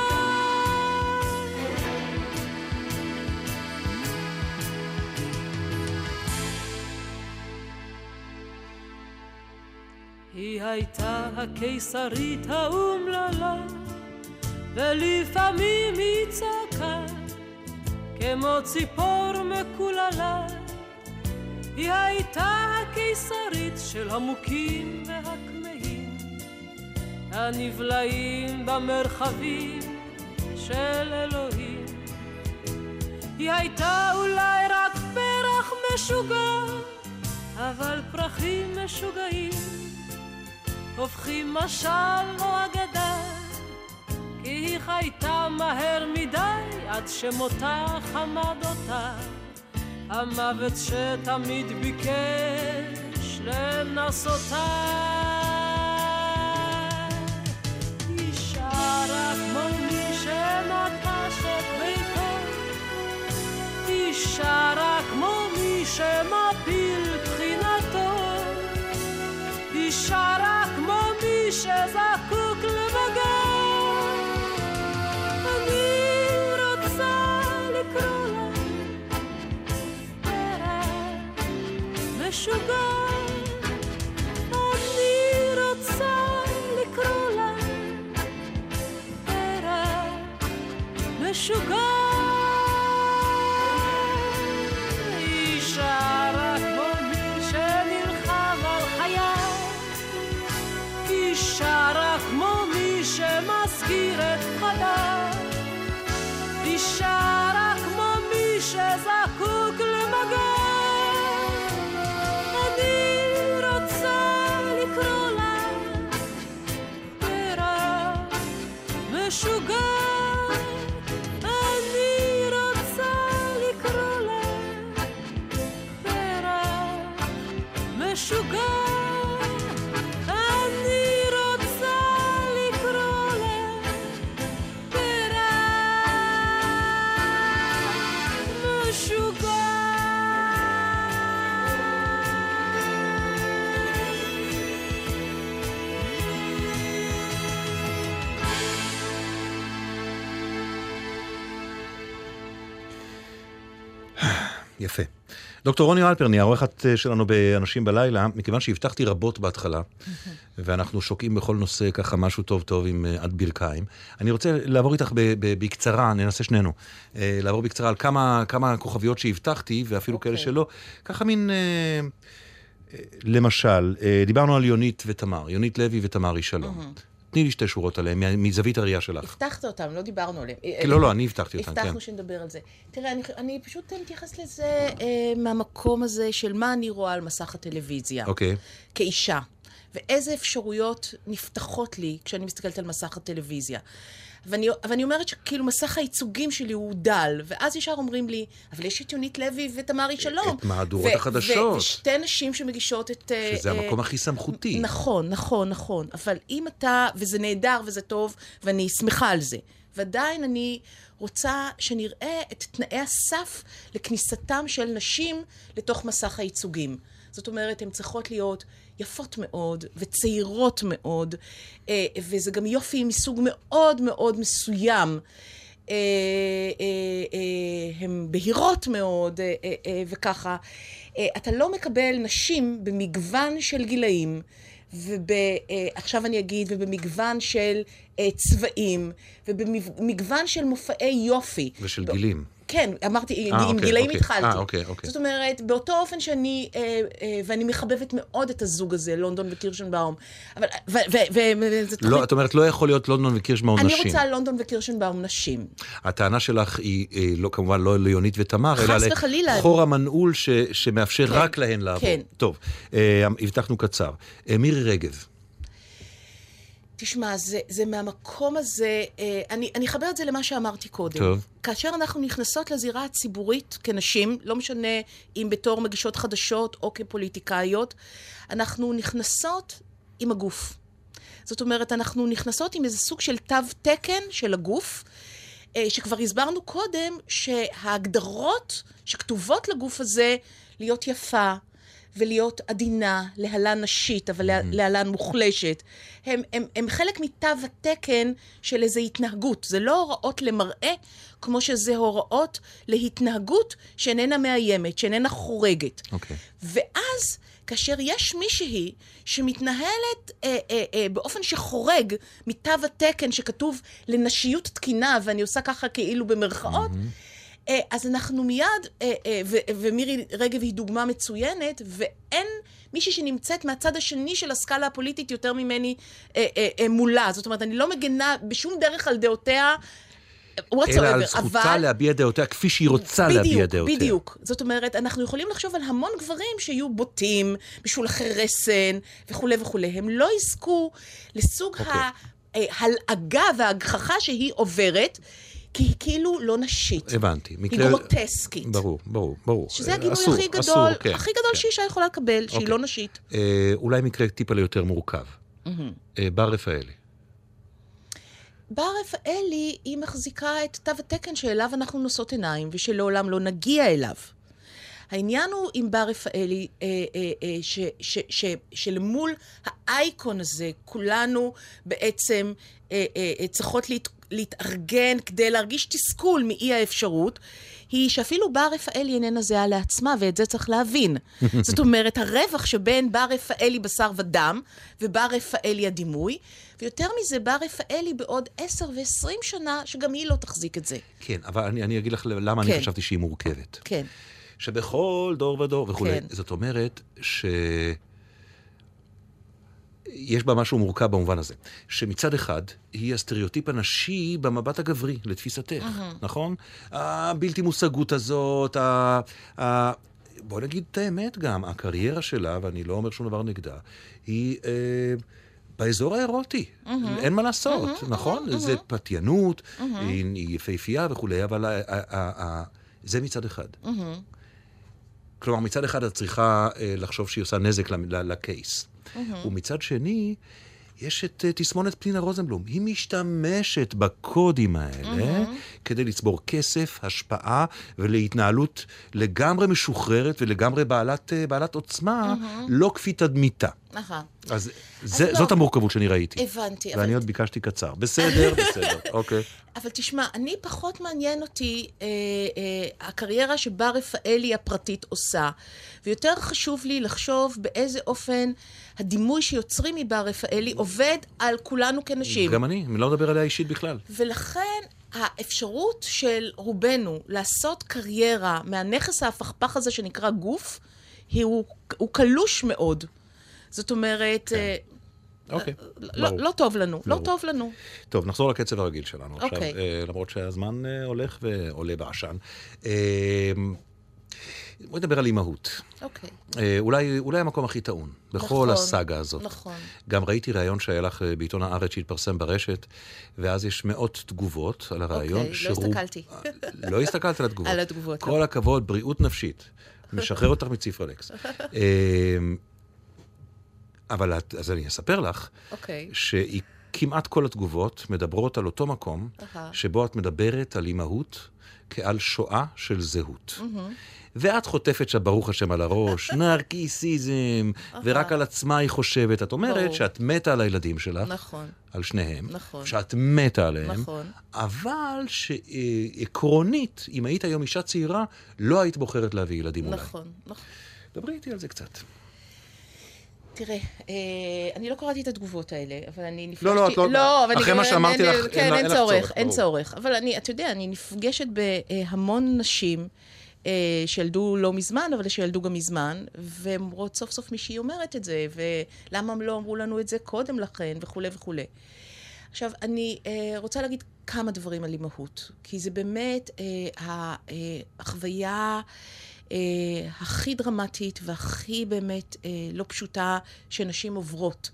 הייתה הקיסרית האומללה, ולפעמים היא צעקה כמו ציפור מקוללה. היא הייתה הקיסרית של המוכים והכמהים, הנבלעים במרחבים של אלוהים. היא הייתה אולי רק פרח משוגע, אבל פרחים משוגעים הופכים משל או אגדה, כי היא חייתה מהר מדי עד שמותה חמד אותה, המוות שתמיד ביקש לנסותה. היא שרה כמו מי ביתו, היא שרה כמו מי שמפיל בחינתו, היא שרה שזקוק למגע. אני רוצה לקרוא לה פרח משוגע. אני רוצה לקרוא לה פרח משוגע. דוקטור רוני אלפרני, העורכת אה, שלנו באנשים בלילה, מכיוון שהבטחתי רבות בהתחלה, ואנחנו שוקעים בכל נושא ככה משהו טוב טוב עם אה, עד ברכיים, אני רוצה לעבור איתך ב- ב- בקצרה, ננסה שנינו, אה, לעבור בקצרה על כמה, כמה כוכביות שהבטחתי, ואפילו okay. כאלה אוקיי. שלא, ככה מין... למשל, דיברנו על יונית ותמר, יונית לוי ותמרי שלום. תני לי שתי שורות עליהם, מזווית הראייה שלך. הבטחת אותם, לא דיברנו עליהם. כן, לא, לא, אני הבטחתי אותם, כן. הבטחנו שנדבר על זה. תראה, אני, אני פשוט מתייחסת לזה אה, מהמקום הזה של מה אני רואה על מסך הטלוויזיה. אוקיי. כאישה, ואיזה אפשרויות נפתחות לי כשאני מסתכלת על מסך הטלוויזיה. ואני, ואני אומרת שכאילו מסך הייצוגים שלי הוא דל, ואז ישר אומרים לי, אבל יש את יונית לוי ותמרי שלום. את מהדורות החדשות. ושתי נשים שמגישות את... אה, שזה אה, המקום הכי סמכותי. נכון, נכון, נכון. אבל אם אתה, וזה נהדר וזה טוב, ואני שמחה על זה, ועדיין אני רוצה שנראה את תנאי הסף לכניסתם של נשים לתוך מסך הייצוגים. זאת אומרת, הן צריכות להיות יפות מאוד וצעירות מאוד, אה, וזה גם יופי מסוג מאוד מאוד מסוים. אה, אה, אה, הן בהירות מאוד, וככה. אתה לא מקבל נשים במגוון של גילאים, ועכשיו אני אגיד, ובמגוון של צבעים, ובמגוון של מופעי יופי. ושל גילים. כן, אמרתי, אה, עם אוקיי, גילאים אוקיי. התחלתי. אה, אוקיי, אוקיי. זאת אומרת, באותו אופן שאני, אה, אה, ואני מחבבת מאוד את הזוג הזה, לונדון וקירשנבאום. אבל, ו... ו... ו... ו... לא, את אומרת, לא יכול להיות לונדון וקירשנבאום אני נשים. רוצה לונדון וקירשנבאום נשים. הטענה שלך היא אה, לא, כמובן לא ליונית ותמר, אלא. לחור המנעול ש, שמאפשר כן, רק להן לעבור. כן. טוב, אה, הבטחנו קצר. אה, מירי רגב, תשמע, זה, זה מהמקום הזה, אה, אני, אני אחבר את זה למה שאמרתי קודם. טוב. כאשר אנחנו נכנסות לזירה הציבורית כנשים, לא משנה אם בתור מגישות חדשות או כפוליטיקאיות, אנחנו נכנסות עם הגוף. זאת אומרת, אנחנו נכנסות עם איזה סוג של תו תקן של הגוף, אה, שכבר הסברנו קודם שההגדרות שכתובות לגוף הזה, להיות יפה, ולהיות עדינה, להלן נשית, אבל mm-hmm. להלן מוחלשת. הם, הם, הם חלק מתו התקן של איזו התנהגות. זה לא הוראות למראה, כמו שזה הוראות להתנהגות שאיננה מאיימת, שאיננה חורגת. אוקיי. ואז, כאשר יש מישהי שמתנהלת אה, אה, אה, באופן שחורג מתו התקן שכתוב לנשיות תקינה, ואני עושה ככה כאילו במרכאות, אה, אז אנחנו מיד, אה, אה, ומירי רגב היא דוגמה מצוינת, ואין מישהי שנמצאת מהצד השני של הסקאלה הפוליטית יותר ממני אה, אה, אה, מולה. זאת אומרת, אני לא מגנה בשום דרך על דעותיה. whatsoever, אלא על זכותה אבל... להביע דעותיה כפי שהיא רוצה להביע בדיוק, דעותיה. בדיוק. זאת אומרת, אנחנו יכולים לחשוב על המון גברים שיהיו בוטים, משולחי רסן וכולי וכולי. הם לא יזכו לסוג אוקיי. ההלעגה וההגחכה שהיא עוברת, כי היא כאילו לא נשית. הבנתי. היא גרוטסקית. ברור, ברור, ברור. שזה אה, הגינוי אסור, הכי גדול, אסור, כן, הכי גדול כן. שאישה יכולה לקבל, שהיא אוקיי. לא נשית. אה, אולי מקרה טיפה ליותר מורכב. אה, בר רפאלי. בר רפאלי, היא מחזיקה את תו התקן שאליו אנחנו נושאות עיניים, ושלעולם לא נגיע אליו. העניין הוא עם בר רפאלי, אה, אה, אה, ש, ש, ש, שלמול האייקון הזה, כולנו בעצם אה, אה, אה, צריכות להת, להתארגן כדי להרגיש תסכול מאי האפשרות, היא שאפילו בר רפאלי איננה זהה לעצמה, ואת זה צריך להבין. זאת אומרת, הרווח שבין בר רפאלי בשר ודם, ובר רפאלי הדימוי, ויותר מזה, בר רפאלי בעוד עשר ועשרים שנה, שגם היא לא תחזיק את זה. כן, אבל אני, אני אגיד לך למה אני כן. חשבתי שהיא מורכבת. כן. שבכל דור ודור וכולי. כן. זאת אומרת ש... יש בה משהו מורכב במובן הזה, שמצד אחד, היא הסטריאוטיפ הנשי במבט הגברי, לתפיסתך, נכון? הבלתי מושגות הזאת, ה... ה... בוא נגיד את האמת גם, הקריירה שלה, ואני לא אומר שום דבר נגדה, היא אה, באזור האירוטי. אין מה לעשות, נכון? זה פתיינות, היא, היא יפהפייה וכולי, אבל ה, ה, ה, ה, זה מצד אחד. כלומר, מצד אחד את צריכה אה, לחשוב שהיא עושה נזק ל- ל- לקייס. ומצד שני, יש את אה, תסמונת פנינה רוזנבלום. היא משתמשת בקודים האלה כדי לצבור כסף, השפעה ולהתנהלות לגמרי משוחררת ולגמרי בעלת, אה, בעלת עוצמה, לא כפי תדמיתה. אהה. אז זה, לא. זאת המורכבות שאני ראיתי. הבנתי, ואני אבל- עוד ביקשתי קצר. בסדר, בסדר, אוקיי. אבל תשמע, אני פחות מעניין אותי אה, אה, הקריירה שבה רפאלי הפרטית עושה, ויותר חשוב לי לחשוב באיזה אופן הדימוי שיוצרים מבר רפאלי עובד על כולנו כנשים. גם אני, אני לא מדבר עליה אישית בכלל. ולכן האפשרות של רובנו לעשות קריירה מהנכס ההפכפך הזה שנקרא גוף, היא, הוא, הוא קלוש מאוד. זאת אומרת, אה, אוקיי, לא, ברור. לא טוב לנו, לא. טוב לנו. טוב, נחזור לקצב הרגיל שלנו עכשיו, אוקיי. אה, למרות שהזמן אה, הולך ועולה בעשן. בואי נדבר על אימהות. אוקיי. אולי, אולי המקום הכי טעון בכל נכון, הסאגה הזאת. נכון. גם ראיתי ראיון שהיה לך בעיתון הארץ שהתפרסם ברשת, ואז יש מאות תגובות על הראיון. אוקיי, לא הסתכלתי. לא הסתכלת על התגובות. על התגובות, כל לא. הכבוד, בריאות נפשית. משחרר אותך מציפרלקס. אבל את, אז אני אספר לך, אוקיי. שכמעט כל התגובות מדברות על אותו מקום, אהה. שבו את מדברת על אימהות כעל שואה של זהות. ואת חוטפת שם, ברוך השם, על הראש, נרקיסיזם, ורק על עצמה היא חושבת. את אומרת ברור. שאת מתה על הילדים שלך, נכון. על שניהם, נכון. שאת מתה עליהם, נכון. אבל שעקרונית, אם היית היום אישה צעירה, לא היית בוחרת להביא ילדים אולי. נכון, נכון. דברי איתי על זה קצת. תראה, אה, אני לא קראתי את התגובות האלה, אבל אני נפגשתי... לא, לא, את לא- אבל אחרי מה שאמרתי לך, אין כן, אין צורך, אין. צורך. אבל אני, אתה יודע, אני נפגשת בהמון נשים אה, שילדו לא מזמן, אבל שילדו גם מזמן, והן אומרות סוף סוף מישהי אומרת את זה, ולמה הם לא אמרו לנו את זה קודם לכן, וכולי וכולי. עכשיו, אני אה, רוצה להגיד כמה דברים על אימהות, כי זה באמת החוויה אה, הכי דרמטית והכי באמת אה, לא פשוטה שנשים עוברות.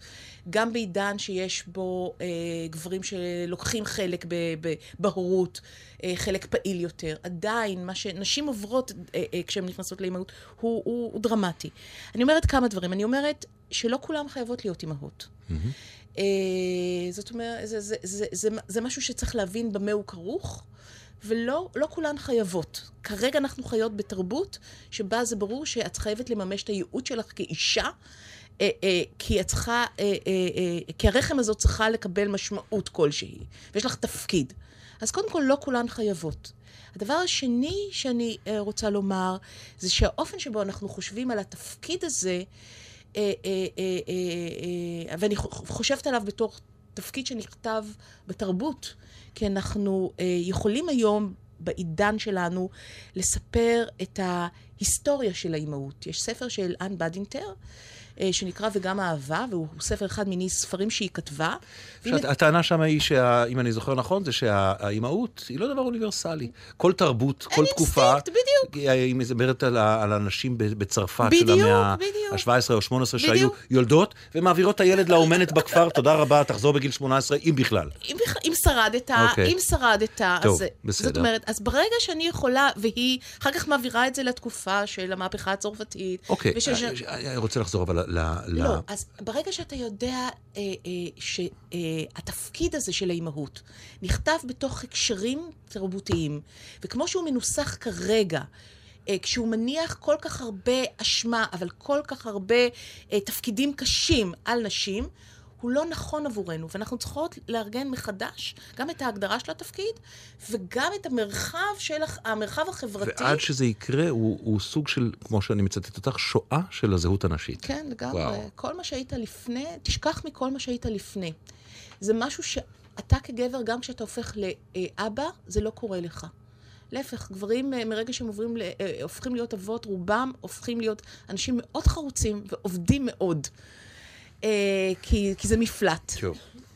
גם בעידן שיש בו אה, גברים שלוקחים חלק ב- ב- בהורות, אה, חלק פעיל יותר, עדיין מה שנשים עוברות אה, אה, כשהן נכנסות לאימהות הוא, הוא, הוא דרמטי. אני אומרת כמה דברים. אני אומרת שלא כולם חייבות להיות אימהות. אה, זאת אומרת, זה, זה, זה, זה, זה משהו שצריך להבין במה הוא כרוך, ולא לא כולן חייבות. כרגע אנחנו חיות בתרבות שבה זה ברור שאת חייבת לממש את הייעוד שלך כאישה, אה, אה, כי את צריכה, אה, אה, אה, כי הרחם הזאת צריכה לקבל משמעות כלשהי, ויש לך תפקיד. אז קודם כל, לא כולן חייבות. הדבר השני שאני אה, רוצה לומר, זה שהאופן שבו אנחנו חושבים על התפקיד הזה, אה, אה, אה, אה, אה, ואני חושבת עליו בתור תפקיד שנכתב בתרבות, כי אנחנו אה, יכולים היום, בעידן שלנו, לספר את ההיסטוריה של האימהות. יש ספר של אן בדינטר, שנקרא וגם אהבה, והוא ספר אחד מיני ספרים שהיא כתבה. שאת- הטענה שם היא, שה- אם אני זוכר נכון, זה שהאימהות היא לא דבר אוניברסלי. כל תרבות, כל תקופה... אינסטינקט, בדיוק. היא מדברת על על הנשים בצרפת בדיוק, של המאה בדיוק. ה-17 או 18 שהיו. יולדות, ומעבירות את הילד לאומנת בכפר, תודה רבה, תחזור בגיל 18, אם בכלל. אם, אם שרדת, אוקיי. אם שרדת, טוב, אז... בסדר. זאת אומרת, אז ברגע שאני יכולה, והיא אחר כך מעבירה את זה לתקופה של המהפכה הצרפתית. אוקיי, ושל- אני אני רוצה לחזור אבל ל... ל- לא, אז ברגע שאתה יודע אה, אה, שהתפקיד הזה של האימהות נכתב בתוך הקשרים תרבותיים, וכמו שהוא מנוסח כרגע, אה, כשהוא מניח כל כך הרבה אשמה, אבל כל כך הרבה אה, תפקידים קשים על נשים, הוא לא נכון עבורנו, ואנחנו צריכות לארגן מחדש גם את ההגדרה של התפקיד, וגם את המרחב של, המרחב החברתי. ועד שזה יקרה, הוא, הוא סוג של, כמו שאני מצטט אותך, שואה של הזהות הנשית. כן, לגמרי. כל מה שהיית לפני, תשכח מכל מה שהיית לפני. זה משהו שאתה כגבר, גם כשאתה הופך לאבא, זה לא קורה לך. להפך, גברים אה, מרגע שהם עוברים, אה, הופכים להיות אבות, רובם הופכים להיות אנשים מאוד חרוצים ועובדים מאוד. אה, כי, כי זה מפלט.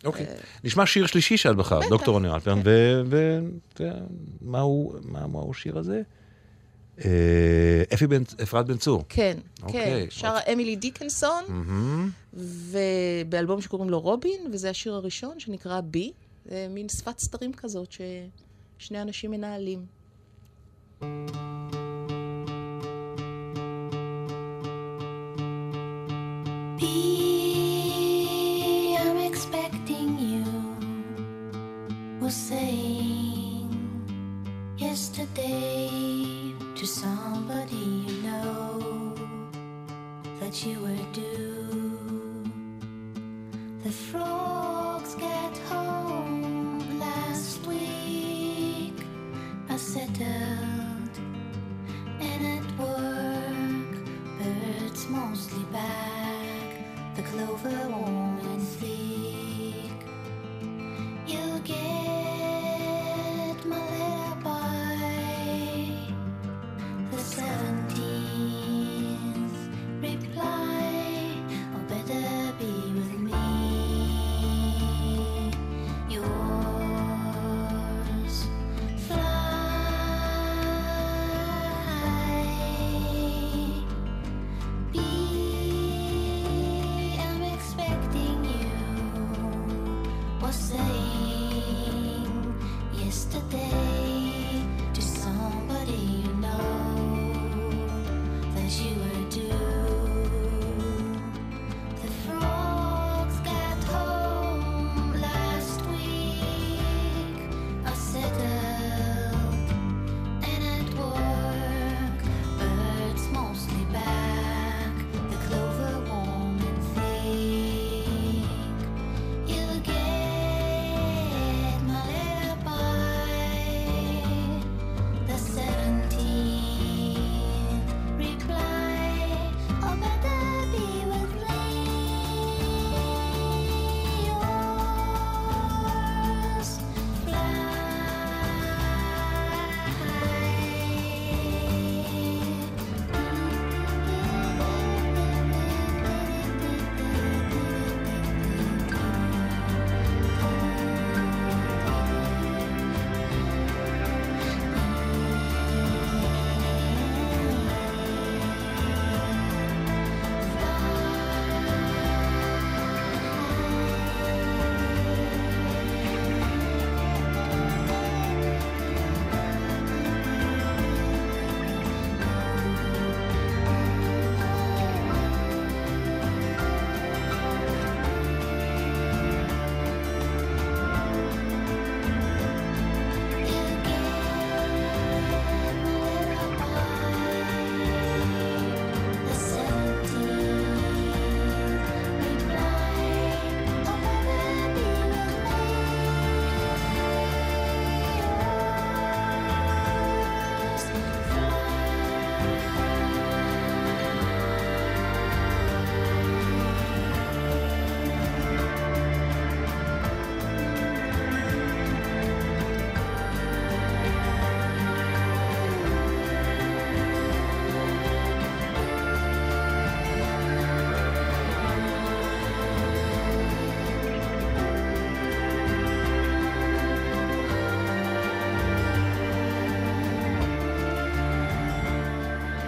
אוקיי. נשמע שיר שלישי שאת בחרת, דוקטור רוני אלפרן, ומהו מהו השיר הזה? אה, אפי בן, אפרת בן צור. כן, אוקיי, כן. שרה אמילי דיקנסון, ובאלבום שקוראים לו רובין, וזה השיר הראשון שנקרא בי. זה מין שפת סתרים כזאת ששני אנשים מנהלים. Be,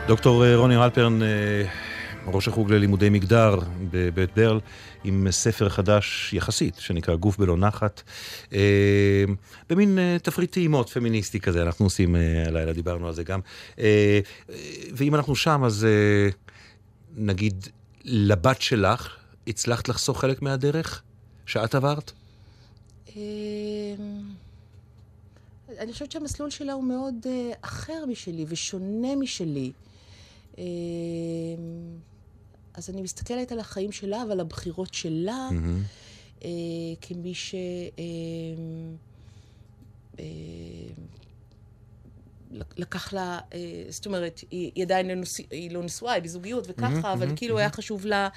דוקטור אה, רוני אלפרן, אה, ראש החוג ללימודי מגדר בבית ברל, עם ספר חדש יחסית, שנקרא גוף בלא נחת, אה, במין תפריט טעימות פמיניסטי כזה, אנחנו עושים הלילה, דיברנו על זה גם. ואם אנחנו שם, אז נגיד, לבת שלך, הצלחת לחסוך חלק מהדרך שאת עברת? אמ, אני חושבת שהמסלול שלה הוא מאוד אחר משלי ושונה משלי. אמ, אז אני מסתכלת על החיים שלה ועל הבחירות שלה, אה, כמי ש... אמ, אה, לקח לה, אה, זאת אומרת, היא, היא עדיין לא, היא לא נשואה, היא בזוגיות וככה, אבל כאילו היה חשוב לה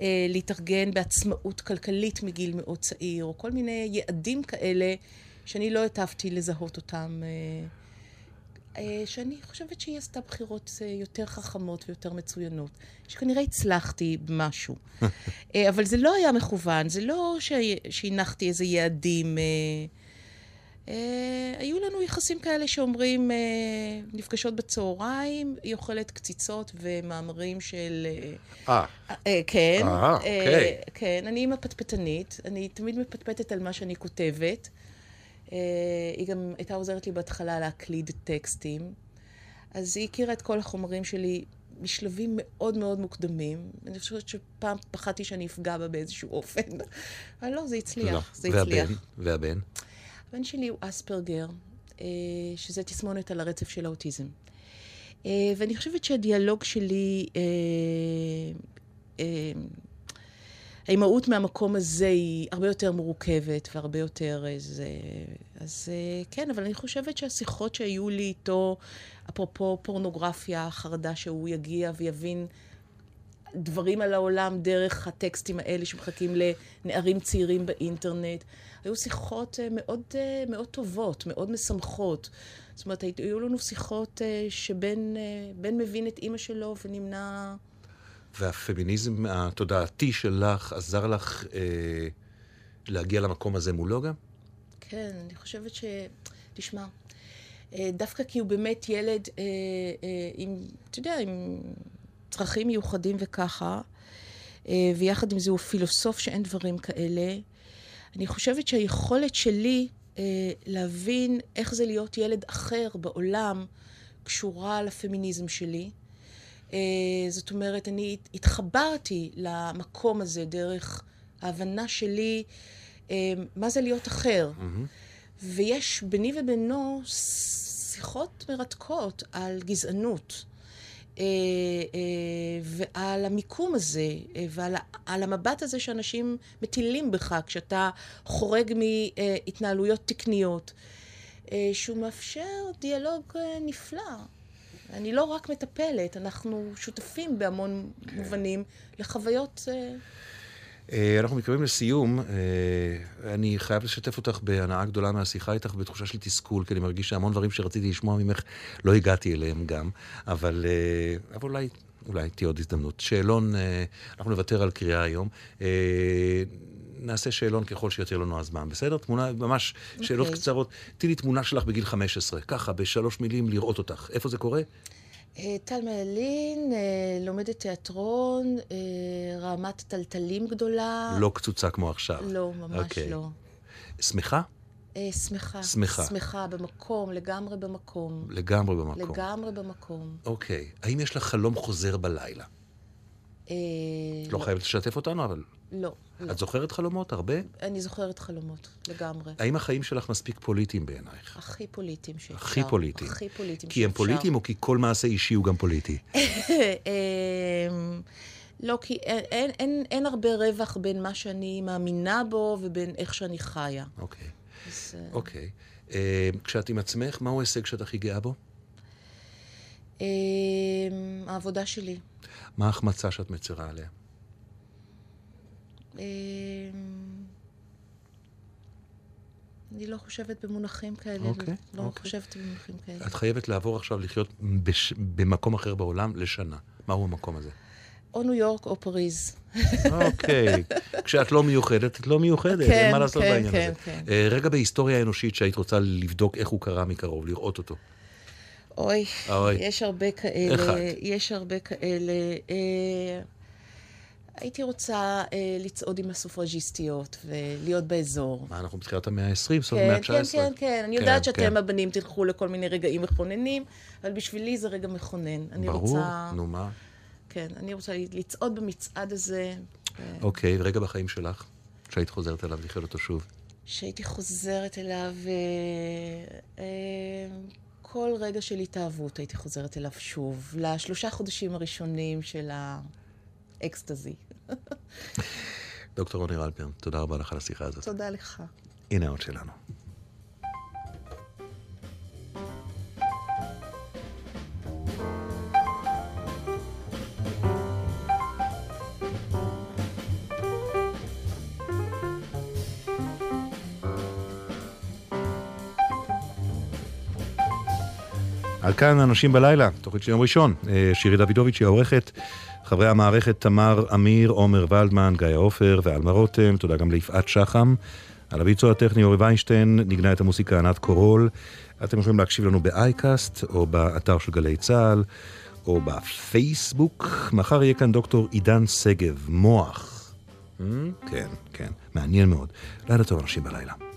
אה, להתארגן בעצמאות כלכלית מגיל מאוד צעיר, או כל מיני יעדים כאלה שאני לא היטבתי לזהות אותם. אה, שאני חושבת שהיא עשתה בחירות אה, יותר חכמות ויותר מצוינות, שכנראה הצלחתי במשהו. אה, אבל זה לא היה מכוון, זה לא שהנחתי איזה יעדים. אה, אה, היו לנו יחסים כאלה שאומרים, אה, נפגשות בצהריים, היא אוכלת קציצות ומאמרים של... אה, אה, אה, כן. אה, אוקיי. כן, אני אימא פטפטנית, אני תמיד מפטפטת על מה שאני כותבת. אה, היא גם הייתה עוזרת לי בהתחלה להקליד טקסטים. אז היא הכירה את כל החומרים שלי משלבים מאוד מאוד מוקדמים. אני חושבת שפעם פחדתי שאני אפגע בה באיזשהו אופן. אבל לא, זה הצליח. זה הצליח. והבן? והבן? הבן שלי הוא אספרגר, אה, שזה תסמונת על הרצף של האוטיזם. אה, ואני חושבת שהדיאלוג שלי, האימהות מהמקום הזה היא הרבה יותר מורכבת והרבה יותר איזה... אז אה, כן, אבל אני חושבת שהשיחות שהיו לי איתו, אפרופו פורנוגרפיה, חרדה שהוא יגיע ויבין דברים על העולם דרך הטקסטים האלה שמחכים לנערים צעירים באינטרנט. היו שיחות אה, מאוד, אה, מאוד טובות, מאוד משמחות. זאת אומרת, היו לנו שיחות אה, שבן אה, בן מבין את אימא שלו ונמנע... והפמיניזם התודעתי שלך עזר לך אה, להגיע למקום הזה מולו גם? כן, אני חושבת ש... תשמע, אה, דווקא כי הוא באמת ילד אה, אה, עם, אתה יודע, עם צרכים מיוחדים וככה, אה, ויחד עם זה הוא פילוסוף שאין דברים כאלה. אני חושבת שהיכולת שלי אה, להבין איך זה להיות ילד אחר בעולם קשורה לפמיניזם שלי. אה, זאת אומרת, אני התחברתי למקום הזה דרך ההבנה שלי אה, מה זה להיות אחר. ויש ביני ובינו שיחות מרתקות על גזענות. אה, ועל המיקום הזה, ועל המבט הזה שאנשים מטילים בך כשאתה חורג מהתנהלויות תקניות, שהוא מאפשר דיאלוג נפלא. אני לא רק מטפלת, אנחנו שותפים בהמון מובנים לחוויות... אה, אה, אנחנו מתקרבים לסיום. אה, אני חייב לשתף אותך בהנאה גדולה מהשיחה איתך, בתחושה של תסכול, כי אני מרגיש שהמון דברים שרציתי לשמוע ממך, לא הגעתי אליהם גם. אבל, אבל אולי, אולי תהיה עוד הזדמנות. שאלון, אנחנו נוותר על קריאה היום. נעשה שאלון ככל שיותר לנו הזמן, בסדר? תמונה, ממש שאלות אוקיי. קצרות. תני לי תמונה שלך בגיל 15, ככה, בשלוש מילים, לראות אותך. איפה זה קורה? אה, טל מלין, אה, לומדת תיאטרון, אה, רעמת טלטלים גדולה. לא קצוצה כמו עכשיו. לא, ממש אוקיי. לא. שמחה? שמחה. שמחה. שמחה, במקום, לגמרי במקום. לגמרי במקום. לגמרי במקום. אוקיי. האם יש לך חלום חוזר בלילה? אה, לא חייבת לשתף אותנו, אבל... לא, לא. את זוכרת חלומות? הרבה? אני זוכרת חלומות, לגמרי. האם החיים שלך מספיק פוליטיים בעינייך? הכי פוליטיים שאפשר. הכי פוליטיים. הכי פוליטיים כי הם שאפשר. פוליטיים או כי כל מעשה אישי הוא גם פוליטי? אמ, לא, כי אין, אין, אין, אין הרבה רווח בין מה שאני מאמינה בו ובין איך שאני חיה. אוקיי. אז, אה, אוקיי. אה, כשאת עם עצמך, מהו ההישג שאת הכי גאה בו? אמ, העבודה שלי. מה ההחמצה שאת מצרה עליה? אמ, אני לא חושבת במונחים כאלה. אוקיי, לא אוקיי. חושבת במונחים כאלה. את חייבת לעבור עכשיו לחיות בש... במקום אחר בעולם לשנה. מהו המקום הזה? או ניו יורק או פריז. אוקיי. כשאת לא מיוחדת, את לא מיוחדת, כן, אין מה לעשות כן, בעניין כן, הזה. כן. אה, רגע בהיסטוריה האנושית שהיית רוצה לבדוק איך הוא קרה מקרוב, לראות אותו. אוי, אוי. יש הרבה כאלה. אחד. יש הרבה כאלה. אה, הייתי רוצה אה, לצעוד עם הסופרג'יסטיות ולהיות באזור. מה, אנחנו בתחילת המאה ה-20, סוף כן, המאה כן, ה-19? כן, כן. אני כן, יודעת כן. שאתם, הבנים, תלכו לכל מיני רגעים מכוננים, אבל בשבילי זה רגע מכונן. אני ברור, רוצה... נו מה. כן, אני רוצה לצעוד במצעד הזה, אוקיי, רגע בחיים שלך, שהיית חוזרת אליו לחיות אותו שוב. שהייתי חוזרת אליו, אה, אה, כל רגע של התאהבות הייתי חוזרת אליו שוב, לשלושה חודשים הראשונים של האקסטזי. דוקטור רוני רלפרן, תודה רבה לך על השיחה הזאת. תודה לך. הנה העוד שלנו. עד כאן אנשים בלילה, תוכנית של יום ראשון. אה, שירי דוידוביץ' היא העורכת, חברי המערכת תמר אמיר, עומר ולדמן, גיא עופר ואלמה רותם, תודה גם ליפעת שחם. על הביצוע הטכני אורי ויינשטיין, נגנה את המוסיקה ענת קורול. אתם יכולים להקשיב לנו באייקאסט, או באתר של גלי צה"ל, או בפייסבוק. מחר יהיה כאן דוקטור עידן שגב, מוח. Hmm? כן, כן, מעניין מאוד. לילה טוב, אנשים בלילה.